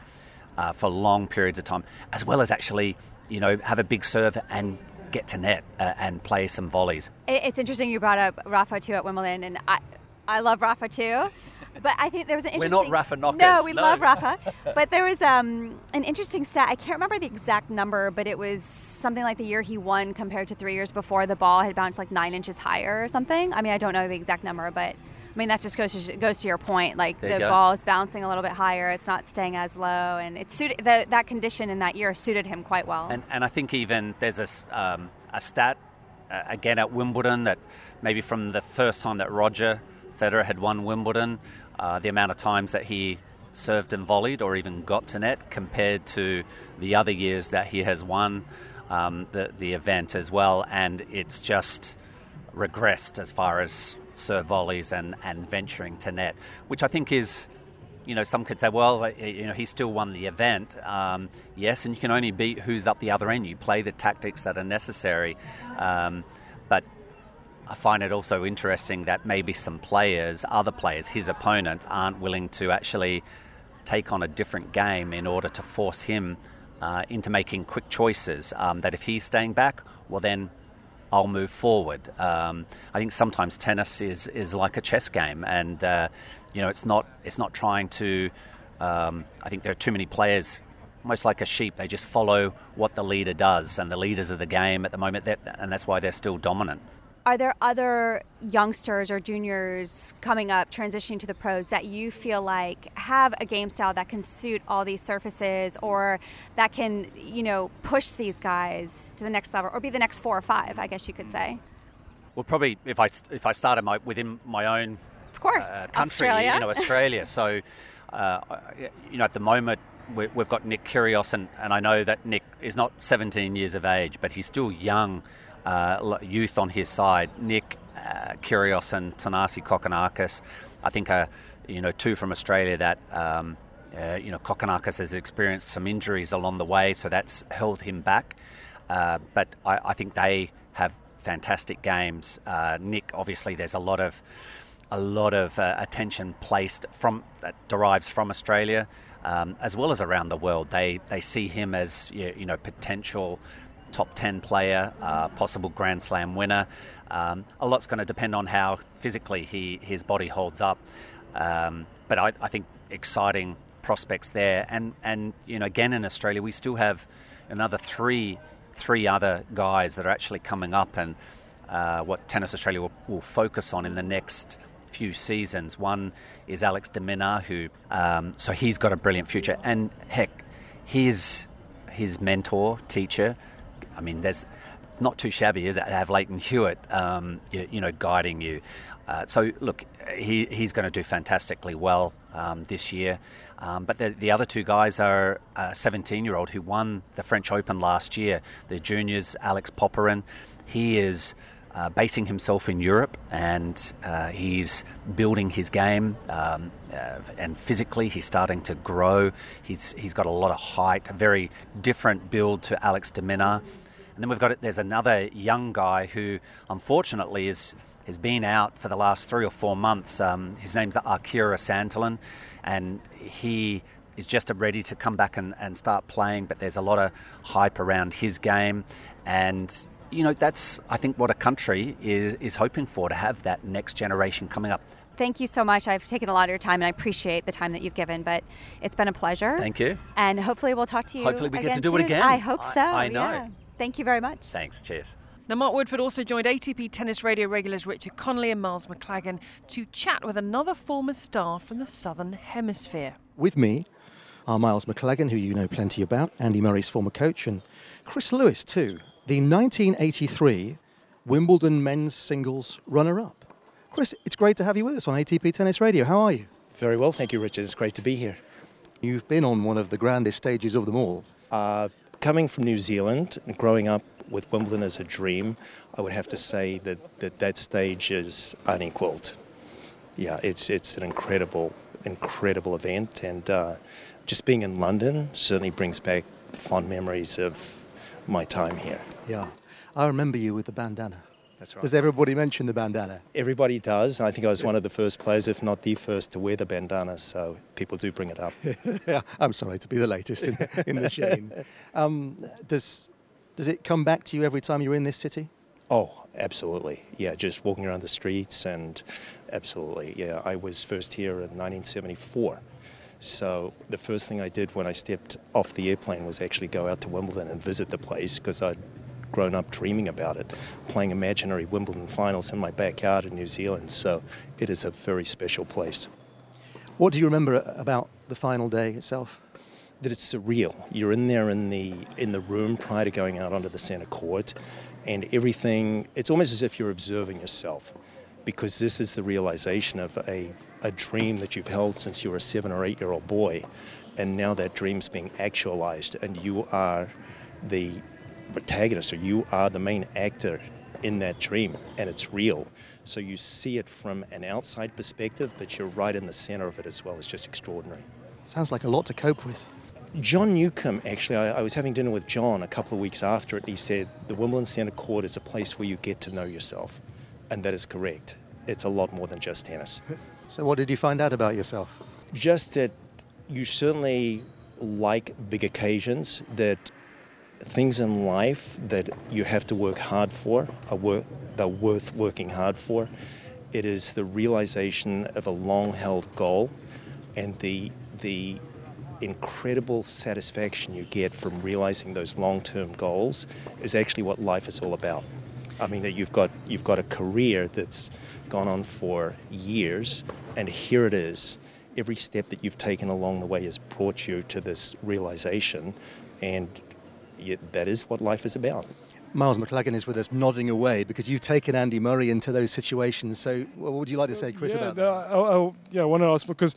uh, for long periods of time, as well as actually, you know, have a big serve and get to net uh, and play some volleys. It's interesting you brought up Rafa too at Wimbledon, and I, I love Rafa too. But I think there was an interesting. We're not Rafa knockers. No, we no. love Rafa. but there was um, an interesting stat. I can't remember the exact number, but it was something like the year he won compared to three years before. The ball had bounced like nine inches higher or something. I mean, I don't know the exact number, but mean, that just goes to, goes to your point. Like there the ball is bouncing a little bit higher; it's not staying as low, and it suited the, that condition in that year suited him quite well. And, and I think even there's a, um, a stat uh, again at Wimbledon that maybe from the first time that Roger Federer had won Wimbledon, uh, the amount of times that he served and volleyed or even got to net compared to the other years that he has won um, the the event as well, and it's just regressed as far as serve volleys and, and venturing to net, which I think is, you know, some could say, well, uh, you know, he still won the event. Um, yes, and you can only beat who's up the other end. You play the tactics that are necessary. Um, but I find it also interesting that maybe some players, other players, his opponents, aren't willing to actually take on a different game in order to force him uh, into making quick choices. Um, that if he's staying back, well, then I'll move forward. Um, I think sometimes tennis is, is like a chess game, and uh, you know it's not it's not trying to. Um, I think there are too many players, almost like a sheep. They just follow what the leader does, and the leaders of the game at the moment, and that's why they're still dominant are there other youngsters or juniors coming up transitioning to the pros that you feel like have a game style that can suit all these surfaces or that can you know push these guys to the next level or be the next four or five i guess you could say? Well probably if i if i started my within my own of course. uh, country australia. you know australia. So uh, you know at the moment we've got nick kyrgios and, and i know that nick is not 17 years of age but he's still young uh, youth on his side. Nick uh, Kyrgios and Thanasi Kokkinakis, I think, are you know two from Australia that. Um, uh, you know, Kokkinakis has experienced some injuries along the way, so that's held him back. Uh, but I, I, think they have fantastic games. Uh, Nick, obviously, there's a lot of a lot of uh, attention placed from that derives from Australia, um, as well as around the world. They they see him as you know potential top 10 player, uh, possible Grand Slam winner. Um, a lot's going to depend on how physically he his body holds up. Um, but I, I, think exciting prospects there. And, and, you know, again in Australia, we still have another three three other guys that are actually coming up and uh, what Tennis Australia will, will, focus on in the next few seasons. One is Alex de Minaur, who, um, so he's got a brilliant future. And heck, his, his mentor, teacher, I mean, there's not too shabby, is it, to have Lleyton Hewitt, um, you, you, know, guiding you. Uh, so, look, he, he's going to do fantastically well um, this year. Um, but the, the, other two guys are a 17 year old who won the French Open last year, the juniors, Alex Popyrin, He is. uh, basing himself in Europe and uh, he's building his game. Um, uh, and physically, he's starting to grow. He's, he's got a lot of height, a very different build to Alex de Minaur. And then we've got it there's another young guy who, unfortunately, is has been out for the last three or four months. Um, his name's Akira Santillan, and he is just ready to come back and, and start playing. But there's a lot of hype around his game, and you know that's I think what a country is is hoping for to have that next generation coming up. Thank you so much. I've taken a lot of your time, and I appreciate the time that you've given. But it's been a pleasure. Thank you. And hopefully, we'll talk to you. Hopefully, we get to do soon. it again. I hope so. I, I know. Yeah. Thank you very much. Thanks. Cheers. Now, Mark Woodforde also joined ATP Tennis Radio regulars Richard Connelly and Miles Maclagan to chat with another former star from the Southern Hemisphere. With me are Miles Maclagan, who you know plenty about, Andy Murray's former coach, and Chris Lewis, too, the 1983 Wimbledon men's singles runner up. Chris, it's great to have you with us on ATP Tennis Radio. How are you? Very well, thank you, Richard. It's great to be here. You've been on one of the grandest stages of them all. Uh, coming from New Zealand and growing up with Wimbledon as a dream, I would have to say that that, that stage is unequaled. Yeah, it's it's an incredible, incredible event, and uh, just being in London certainly brings back fond memories of my time here. Yeah. I remember you with the bandana. That's right. Does everybody mention the bandana? Everybody does. I think I was one of the first players, if not the first, to wear the bandana, so people do bring it up. I'm sorry to be the latest in, in the chain. Um, does, does it come back to you every time you're in this city? Oh, absolutely. Yeah, just walking around the streets and absolutely. Yeah, I was first here in 1974. So the first thing I did when I stepped off the airplane was actually go out to Wimbledon and visit the place because I'd grown up dreaming about it, playing imaginary Wimbledon finals in my backyard in New Zealand. So it is a very special place. What do you remember about the final day itself? That it's surreal. You're in there in the in the room prior to going out onto the centre court, and everything. It's almost as if you're observing yourself, because this is the realization of a a dream that you've held since you were a seven or eight year old boy, and now that dream's being actualized, and you are the protagonist, or you are the main actor in that dream, and it's real. So you see it from an outside perspective, but you're right in the center of it as well. It's just extraordinary. Sounds like a lot to cope with. John Newcombe, actually, I, I, was having dinner with John a couple of weeks after it, and he said the Wimbledon Centre Court is a place where you get to know yourself. And that is correct. It's a lot more than just tennis. so, what did you find out about yourself? Just that you certainly like big occasions, that things in life that you have to work hard for are worth, they're worth working hard for. It is the realization of a long held goal and the, the incredible satisfaction you get from realizing those long term goals is actually what life is all about. I mean, you've got, you've got a career that's gone on for years, and here it is. Every step that you've taken along the way has brought you to this realization, and that is what life is about. Miles Maclagan is with us, nodding away because you've taken Andy Murray into those situations. So, what would you like to say, Chris, yeah, about that? I, I, yeah, I want to ask because,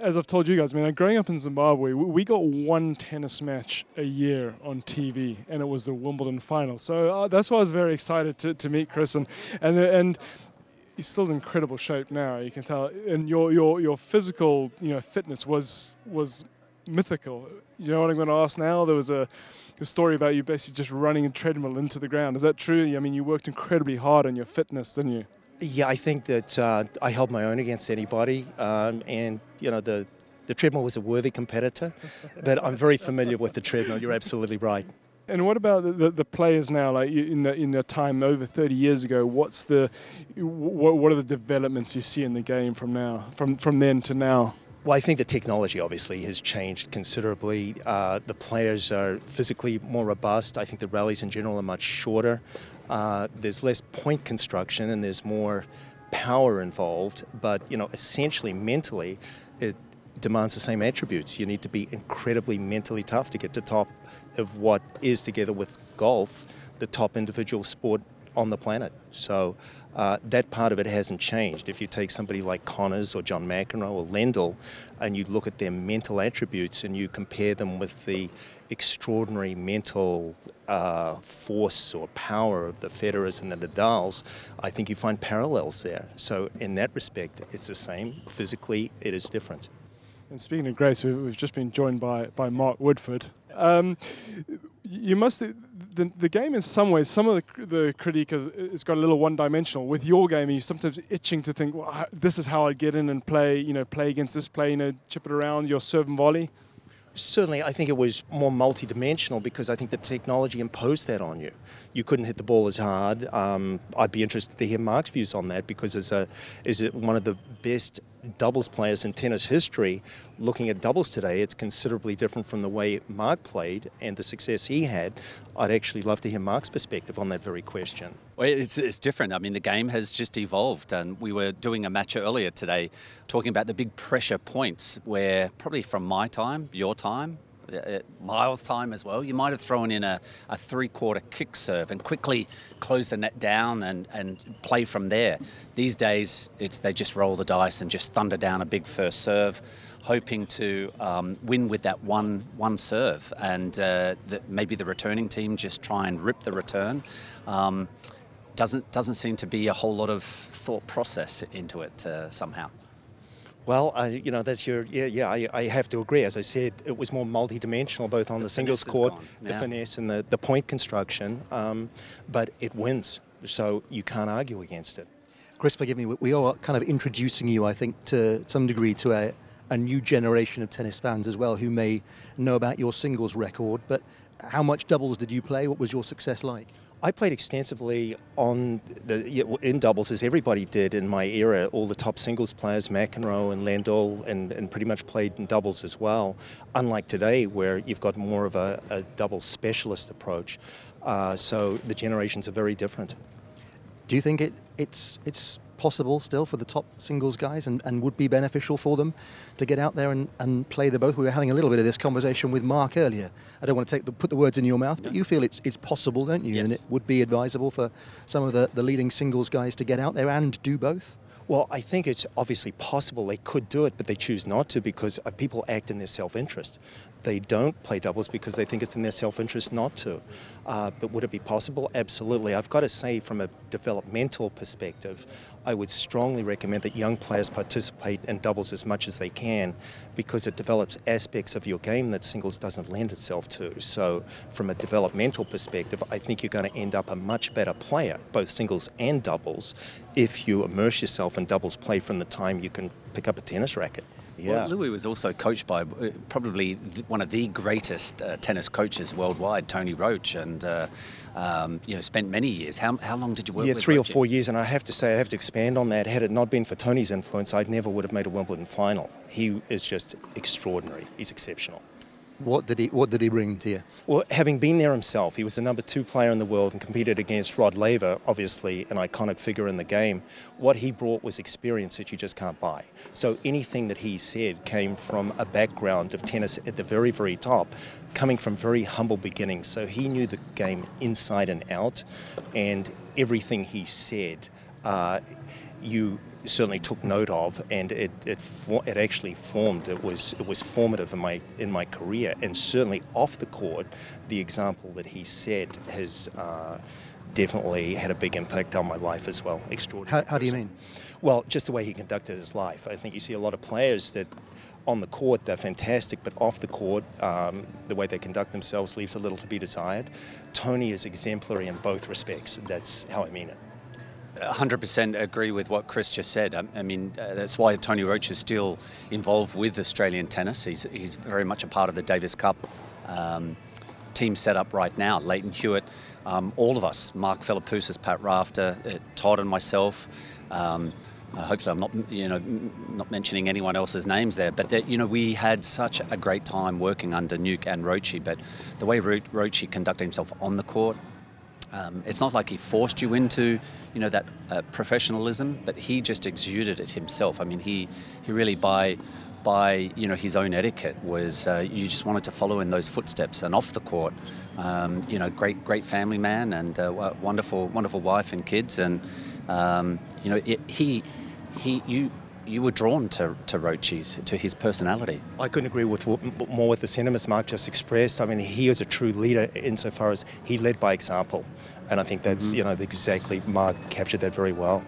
as I've told you guys, I mean, growing up in Zimbabwe, we got one tennis match a year on TV, and it was the Wimbledon final. So uh, that's why I was very excited to, to meet Chris, and and and he's still in incredible shape now. You can tell, and your your your physical, you know, fitness was was mythical. You know what I'm going to ask now? There was a, a, story about you basically just running a treadmill into the ground. Is that true? I mean, you worked incredibly hard on your fitness, didn't you? Yeah, I think that uh, I held my own against anybody, um, and you know the the treadmill was a worthy competitor. but I'm very familiar with the treadmill. You're absolutely right. And what about the, the, players now? Like in the in their time over 30 years ago, what's the what, what are the developments you see in the game from now, from from then to now? Well, I think the technology obviously has changed considerably. Uh, the players are physically more robust. I think the rallies in general are much shorter. Uh, there's less point construction and there's more power involved. But you know, essentially, mentally, it demands the same attributes. You need to be incredibly mentally tough to get to top of what is, together with golf, the top individual sport on the planet. So uh, that part of it hasn't changed. If you take somebody like Connors or John McEnroe or Lendl and you look at their mental attributes and you compare them with the extraordinary mental uh, force or power of the Federers and the Nadals, I think you find parallels there. So in that respect, it's the same. Physically, it is different. And speaking of Grace, we've just been joined by, by Mark Woodforde. Um, you must the, the game in some ways some of the, the critique has, has got a little one dimensional with your game you're sometimes itching to think well, this is how I get in and play you know play against this play you know chip it around your serve and volley Certainly, I think it was more multidimensional because I think the technology imposed that on you. You couldn't hit the ball as hard. Um, I'd be interested to hear Mark's views on that because as a is one of the best doubles players in tennis history, looking at doubles today, it's considerably different from the way Mark played and the success he had. I'd actually love to hear Mark's perspective on that very question. Well, it's, it's different. I mean, the game has just evolved, and we were doing a match earlier today talking about the big pressure points where probably from my time, your time, Miles' time as well, you might have thrown in a, a three quarter kick serve and quickly close the net down and, and play from there. These days, it's they just roll the dice and just thunder down a big first serve, hoping to um, win with that one one serve. And uh, the, maybe the returning team just try and rip the return. Um, doesn't, doesn't seem to be a whole lot of thought process into it uh, somehow. Well, I, you know, that's your yeah, yeah. I, I, have to agree. As I said, it was more multidimensional, both on the, the singles court, yeah. the finesse, and the, the point construction. Um, but it wins, so you can't argue against it. Chris, forgive me. We are kind of introducing you, I think, to some degree, to a, a new generation of tennis fans as well, who may know about your singles record. But how much doubles did you play? What was your success like? I played extensively on the in doubles as everybody did in my era. All the top singles players, McEnroe and Lendl, and, and pretty much played in doubles as well. Unlike today, where you've got more of a, a double specialist approach. Uh, so the generations are very different. Do you think it, it's it's possible still for the top singles guys and, and would be beneficial for them to get out there and, and play the both. We were having a little bit of this conversation with Mark earlier. I don't want to take the, put the words in your mouth, but you feel it's, it's possible, don't you? Yes. And it would be advisable for some of the, the leading singles guys to get out there and do both? Well, I think it's obviously possible they could do it, but they choose not to because uh, people act in their self interest they don't play doubles because they think it's in their self interest not to. Uh, but would it be possible? Absolutely. I've got to say, from a developmental perspective, I would strongly recommend that young players participate in doubles as much as they can because it develops aspects of your game that singles doesn't lend itself to. So, from a developmental perspective, I think you're going to end up a much better player, both singles and doubles, if you immerse yourself in doubles play from the time you can pick up a tennis racket. Yeah. Well, Lewis was also coached by uh, probably one of the greatest uh, tennis coaches worldwide, Tony Roche, and uh, um, you know spent many years. How, how long did you work? With Yeah, three Roche? or four years, and I have to say, I have to expand on that. Had it not been for Tony's influence, I never would have made a Wimbledon final. He is just extraordinary. He's exceptional. What did he What did he bring to you? Well, having been there himself, he was the number two player in the world and competed against Rod Laver, obviously an iconic figure in the game. What he brought was experience that you just can't buy. So anything that he said came from a background of tennis at the very, very top, coming from very humble beginnings. So he knew the game inside and out, and everything he said, uh, you certainly took note of, and it it, it actually formed. It was it was formative in my in my career, and certainly off the court, the example that he said has. Uh, definitely had a big impact on my life as well. Extraordinary. How, how do you mean? Well, just the way he conducted his life. I think you see a lot of players that on the court they're fantastic, but off the court, um, the way they conduct themselves leaves a little to be desired. Tony is exemplary in both respects. That's how I mean it. 100% agree with what Chris just said. I, I mean, uh, that's why Tony Roche is still involved with Australian tennis. He's, he's very much a part of the Davis Cup um, team set up right now. Lleyton Hewitt, um, all of us, Mark Philippoussis, Pat Rafter, uh, Todd and myself. Um, uh, hopefully, I'm not, you know, not mentioning anyone else's names there, but that, you know, we had such a great time working under Newk and Roche. But the way Ro- conducted himself on the court, um, it's not like he forced you into, you know, that uh, professionalism, but he just exuded it himself. I mean, he, he really by by you know his own etiquette was uh, you just wanted to follow in those footsteps and off the court. Um, you know, great great family man and uh, wonderful wonderful wife and kids, and um, you know it, he he you you were drawn to, to Roachie, to his personality. I couldn't agree with more with the sentiments Mark just expressed. I mean, he is a true leader insofar as he led by example, and I think that's mm-hmm. you know exactly Mark captured that very well.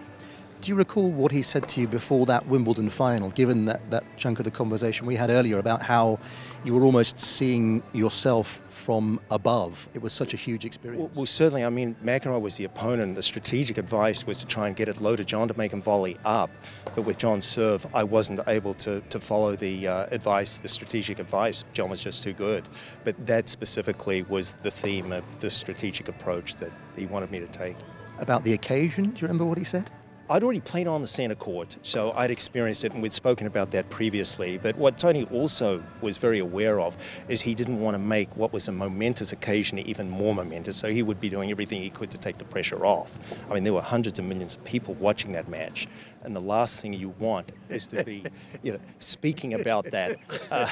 Do you recall what he said to you before that Wimbledon final, given that, that chunk of the conversation we had earlier about how you were almost seeing yourself from above? It was such a huge experience. Well, well certainly. I mean, McEnroe was the opponent. The strategic advice was to try and get it low to John to make him volley up. But with John's serve, I wasn't able to, to follow the uh, advice, the strategic advice. John was just too good. But that specifically was the theme of the strategic approach that he wanted me to take. About the occasion, do you remember what he said? I'd already played on the centre court, so I'd experienced it, and we'd spoken about that previously. But what Tony also was very aware of is he didn't want to make what was a momentous occasion even more momentous, so he would be doing everything he could to take the pressure off. I mean, there were hundreds of millions of people watching that match, and the last thing you want is to be, you know, speaking about that uh,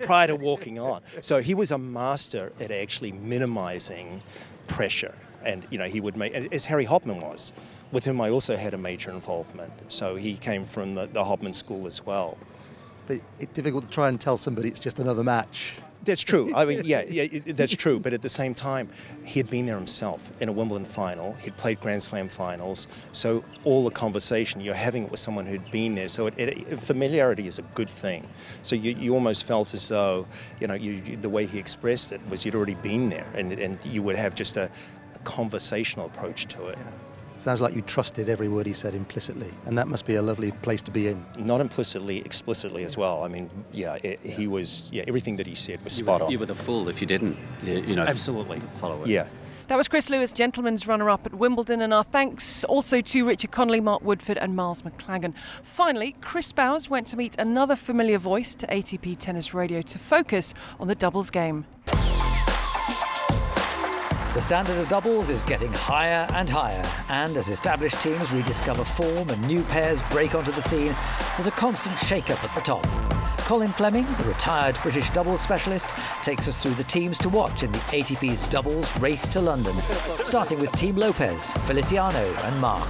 prior to walking on. So he was a master at actually minimising pressure, and you know, he would make as Harry Hopman was with whom I also had a major involvement. So he came from the, the Hopman School as well. But it's difficult to try and tell somebody it's just another match. That's true. I mean, yeah, yeah, that's true. But at the same time, he had been there himself in a Wimbledon final. He'd played Grand Slam finals. So all the conversation you're having it with someone who'd been there. So it, it, familiarity is a good thing. So you, you almost felt as though, you know, you, the way he expressed it was you'd already been there, and, and you would have just a, a conversational approach to it. Yeah. Sounds like you trusted every word he said implicitly, and that must be a lovely place to be in. Not implicitly, explicitly as well. I mean, yeah, it, he was. Yeah, everything that he said was you spot were, on. You were the fool if you didn't, you know, absolutely follow it. Yeah. That was Chris Lewis, gentleman's runner up at Wimbledon, and our thanks also to Richard Connolly, Mark Woodforde, and Miles Maclagan. Finally, Chris Bowers went to meet another familiar voice to ATP Tennis Radio to focus on the doubles game. The standard of doubles is getting higher and higher, and as established teams rediscover form and new pairs break onto the scene, there's a constant shake-up at the top. Colin Fleming, the retired British doubles specialist, takes us through the teams to watch in the ATP's doubles race to London, starting with Team Lopez, Feliciano, and Marc.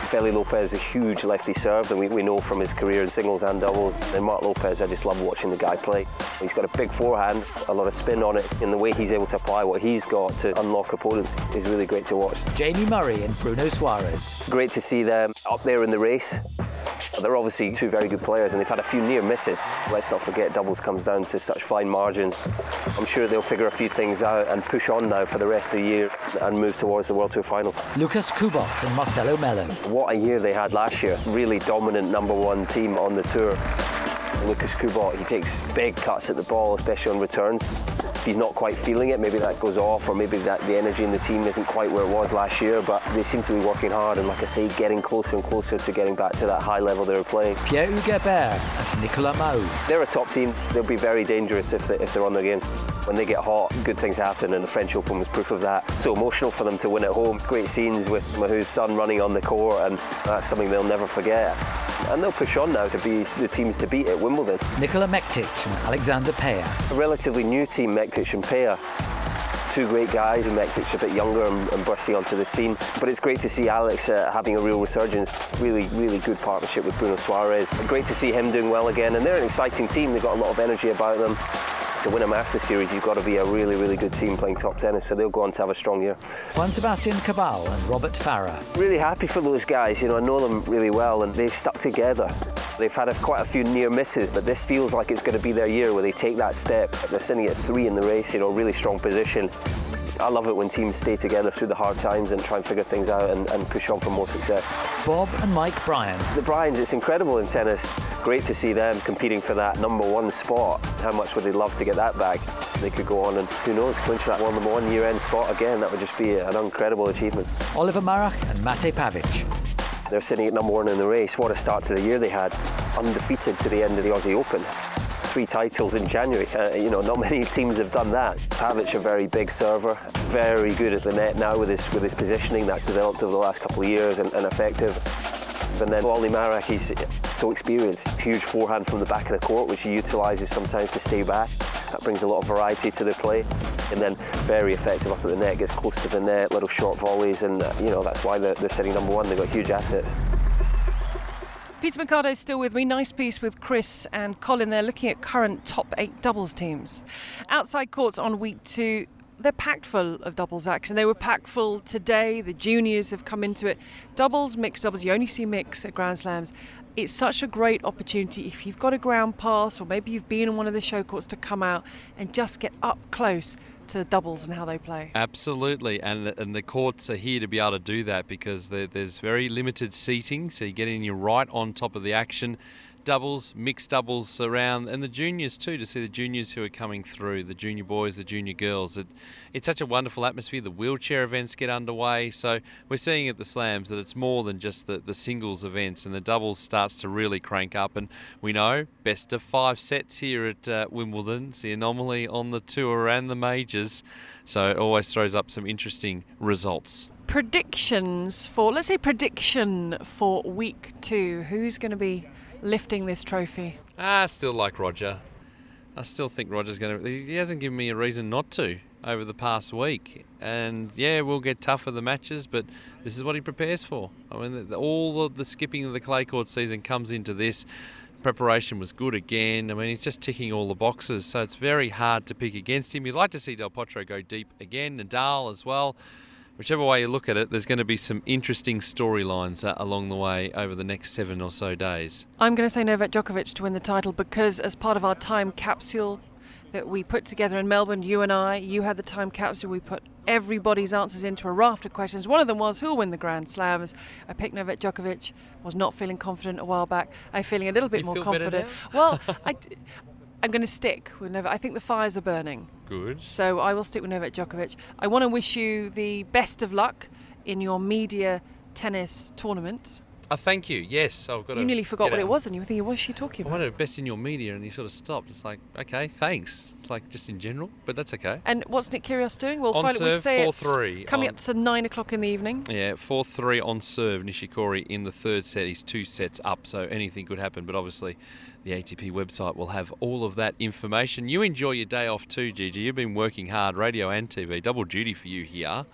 Feli Lopez a huge lefty serve, and we, we know from his career in singles and doubles. And Marc Lopez, I just love watching the guy play. He's got a big forehand, a lot of spin on it, and the way he's able to apply what he's got to unlock opponents is really great to watch. Jamie Murray and Bruno Soares. Great to see them up there in the race. They're obviously two very good players and they've had a few near misses. Let's not forget doubles comes down to such fine margins. I'm sure they'll figure a few things out and push on now for the rest of the year and move towards the World Tour finals. Lukasz Kubot and Marcelo Melo. What a year they had last year. Really dominant number one team on the tour. Lukasz Kubot, he takes big cuts at the ball, especially on returns if he's not quite feeling it, maybe that goes off, or maybe that the energy in the team isn't quite where it was last year. But they seem to be working hard, and like I say, getting closer and closer to getting back to that high level they were playing. Pierre Hugues and Nicolas Mahut. They're a top team. They'll be very dangerous if, they, if they're on their game. When they get hot, good things happen, and the French Open was proof of that. So emotional for them to win at home. Great scenes with Mahut's son running on the court, and that's something they'll never forget. And they'll push on now to be the teams to beat at Wimbledon. Nikola Mektic and Alexander Peya. A relatively new team, Mektic and Peya two great guys, and Mektic's a bit younger and, and, bursting onto the scene. But it's great to see Alex uh, having a real resurgence. Really, really good partnership with Bruno Soares. Great to see him doing well again, and they're an exciting team. They've got a lot of energy about them to win a Masters Series, you've got to be a really, really good team playing top tennis, so they'll go on to have a strong year. Juan Sebastian Cabal and Robert Farah. Really happy for those guys. You know, I know them really well, and they've stuck together. They've had a, quite a few near misses, but this feels like it's going to be their year where they take that step. They're sitting at three in the race, you know, really strong position. I love it when teams stay together through the hard times and try and figure things out and, and push on for more success. Bob and Mike Bryan. The Bryans, it's incredible in tennis. Great to see them competing for that number one spot. How much would they love to get that back? They could go on and who knows, clinch that one number one year end spot again. That would just be an incredible achievement. Oliver Marach and Mate Pavic. They're sitting at number one in the race. What a start to the year they had. Undefeated to the end of the Aussie Open three titles in January. Uh, you know, not many teams have done that. Pavic, a very big server, very good at the net now with his with his positioning that's developed over the last couple of years and, and effective. And then Ollie Marach, he's so experienced, huge forehand from the back of the court, which he utilises sometimes to stay back. That brings a lot of variety to the play. And then very effective up at the net, gets close to the net, little short volleys, and uh, you know that's why they're, they're sitting number one. They've got huge assets. Peter Marcato is still with me. Nice piece with Chris and Colin. They're looking at current top eight doubles teams. Outside courts on week two, they're packed full of doubles action. They were packed full today. The juniors have come into it. Doubles, mixed doubles, you only see mix at Grand Slams. It's such a great opportunity if you've got a ground pass or maybe you've been in one of the show courts to come out and just get up close to doubles and how they play. Absolutely, and and the courts are here to be able to do that because there's very limited seating, so you're getting you right on top of the action doubles, mixed doubles around, and the juniors too, to see the juniors who are coming through, the junior boys, the junior girls. It, it's such a wonderful atmosphere. The wheelchair events get underway. So we're seeing at the slams that it's more than just the, the singles events, and the doubles starts to really crank up. And we know best of five sets here at uh, Wimbledon. It's the anomaly on the tour and the majors. So it always throws up some interesting results predictions for let's say prediction for week two who's going to be lifting this trophy? I still like Roger. I still think Roger's going to. He hasn't given me a reason not to over the past week. And yeah, we'll get tougher the matches, but this is what he prepares for. I mean, all the skipping of the clay court season comes into this. Preparation was good again. I mean, he's just ticking all the boxes, so it's very hard to pick against him. You'd like to see Del Potro go deep again, Nadal as well whichever way you look at it, there's going to be some interesting storylines uh, along the way over the next seven or so days. I'm going to say Novak Djokovic to win the title because, as part of our time capsule that we put together in Melbourne, you and I, you had the time capsule. We put everybody's answers into a raft of questions. One of them was who'll win the Grand Slams. I picked Novak Djokovic. Was not feeling confident a while back. I'm feeling a little bit you more confident. Well, I. I'm going to stick with Novak. I think the fires are burning. Good. So I will stick with Novak Djokovic. I want to wish you the best of luck in your media tennis tournament. Oh, thank you. Yes, I've got. You nearly forgot what it was, and you were thinking, "What's she talking about?" I wanted best in your media, and you sort of stopped. It's like, okay, thanks. It's like just in general, but that's okay. And what's Nick Kyrgios doing? We'll on serve, it. say four it's three. Coming on, up to nine o'clock in the evening. Yeah, four three on serve. Nishikori in the third set. He's two sets up, so anything could happen. But obviously, the ATP website will have all of that information. You enjoy your day off too, Gigi. You've been working hard, radio and TV, double duty for you here.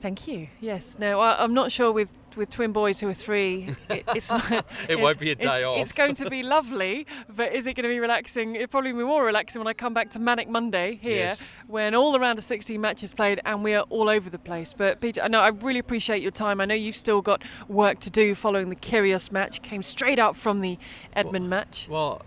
Thank you. Yes. No, I, am not sure with, with twin boys who are three. It, it's it it's, won't be a day it's, off. It's going to be lovely, but is it going to be relaxing? It'll probably be more relaxing when I come back to Manic Monday here, yes. when all the round of 16 matches played and we are all over the place. But Peter, I know I really appreciate your time. I know you've still got work to do following the Kyrgios match. Came straight up from the Edmund well, match. Well,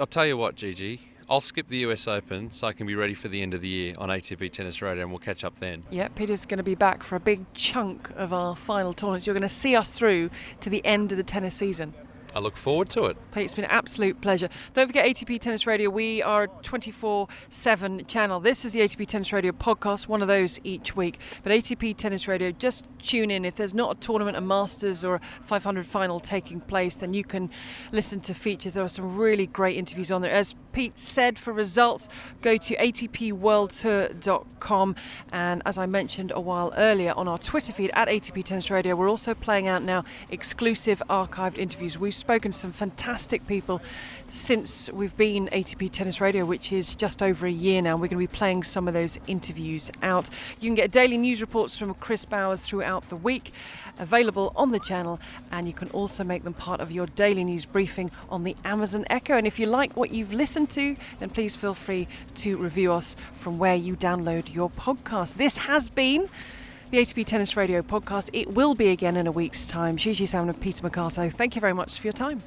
I'll tell you what, Gigi. I'll skip the US Open so I can be ready for the end of the year on ATP Tennis Radio and we'll catch up then. Yeah, Peter's going to be back for a big chunk of our final tournaments. You're going to see us through to the end of the tennis season. I look forward to it. Pete, It's been an absolute pleasure. Don't forget ATP Tennis Radio. We are a 24 7 channel. This is the ATP Tennis Radio podcast, one of those each week. But ATP Tennis Radio, just tune in. If there's not a tournament, a Masters, or a 500 final taking place, then you can listen to features. There are some really great interviews on there. As Pete said, for results, go to atpworldtour.com. And as I mentioned a while earlier on our Twitter feed at ATP Tennis Radio, we're also playing out now exclusive archived interviews. We've spoken to some fantastic people since we've been ATP Tennis Radio, which is just over a year now. We're going to be playing some of those interviews out. You can get daily news reports from Chris Bowers throughout the week, available on the channel, and you can also make them part of your daily news briefing on the Amazon Echo. And if you like what you've listened to, then please feel free to review us from where you download your podcast. This has been the ATP Tennis Radio podcast. It will be again in a week's time. Gigi Salmon and Peter Marcato, thank you very much for your time.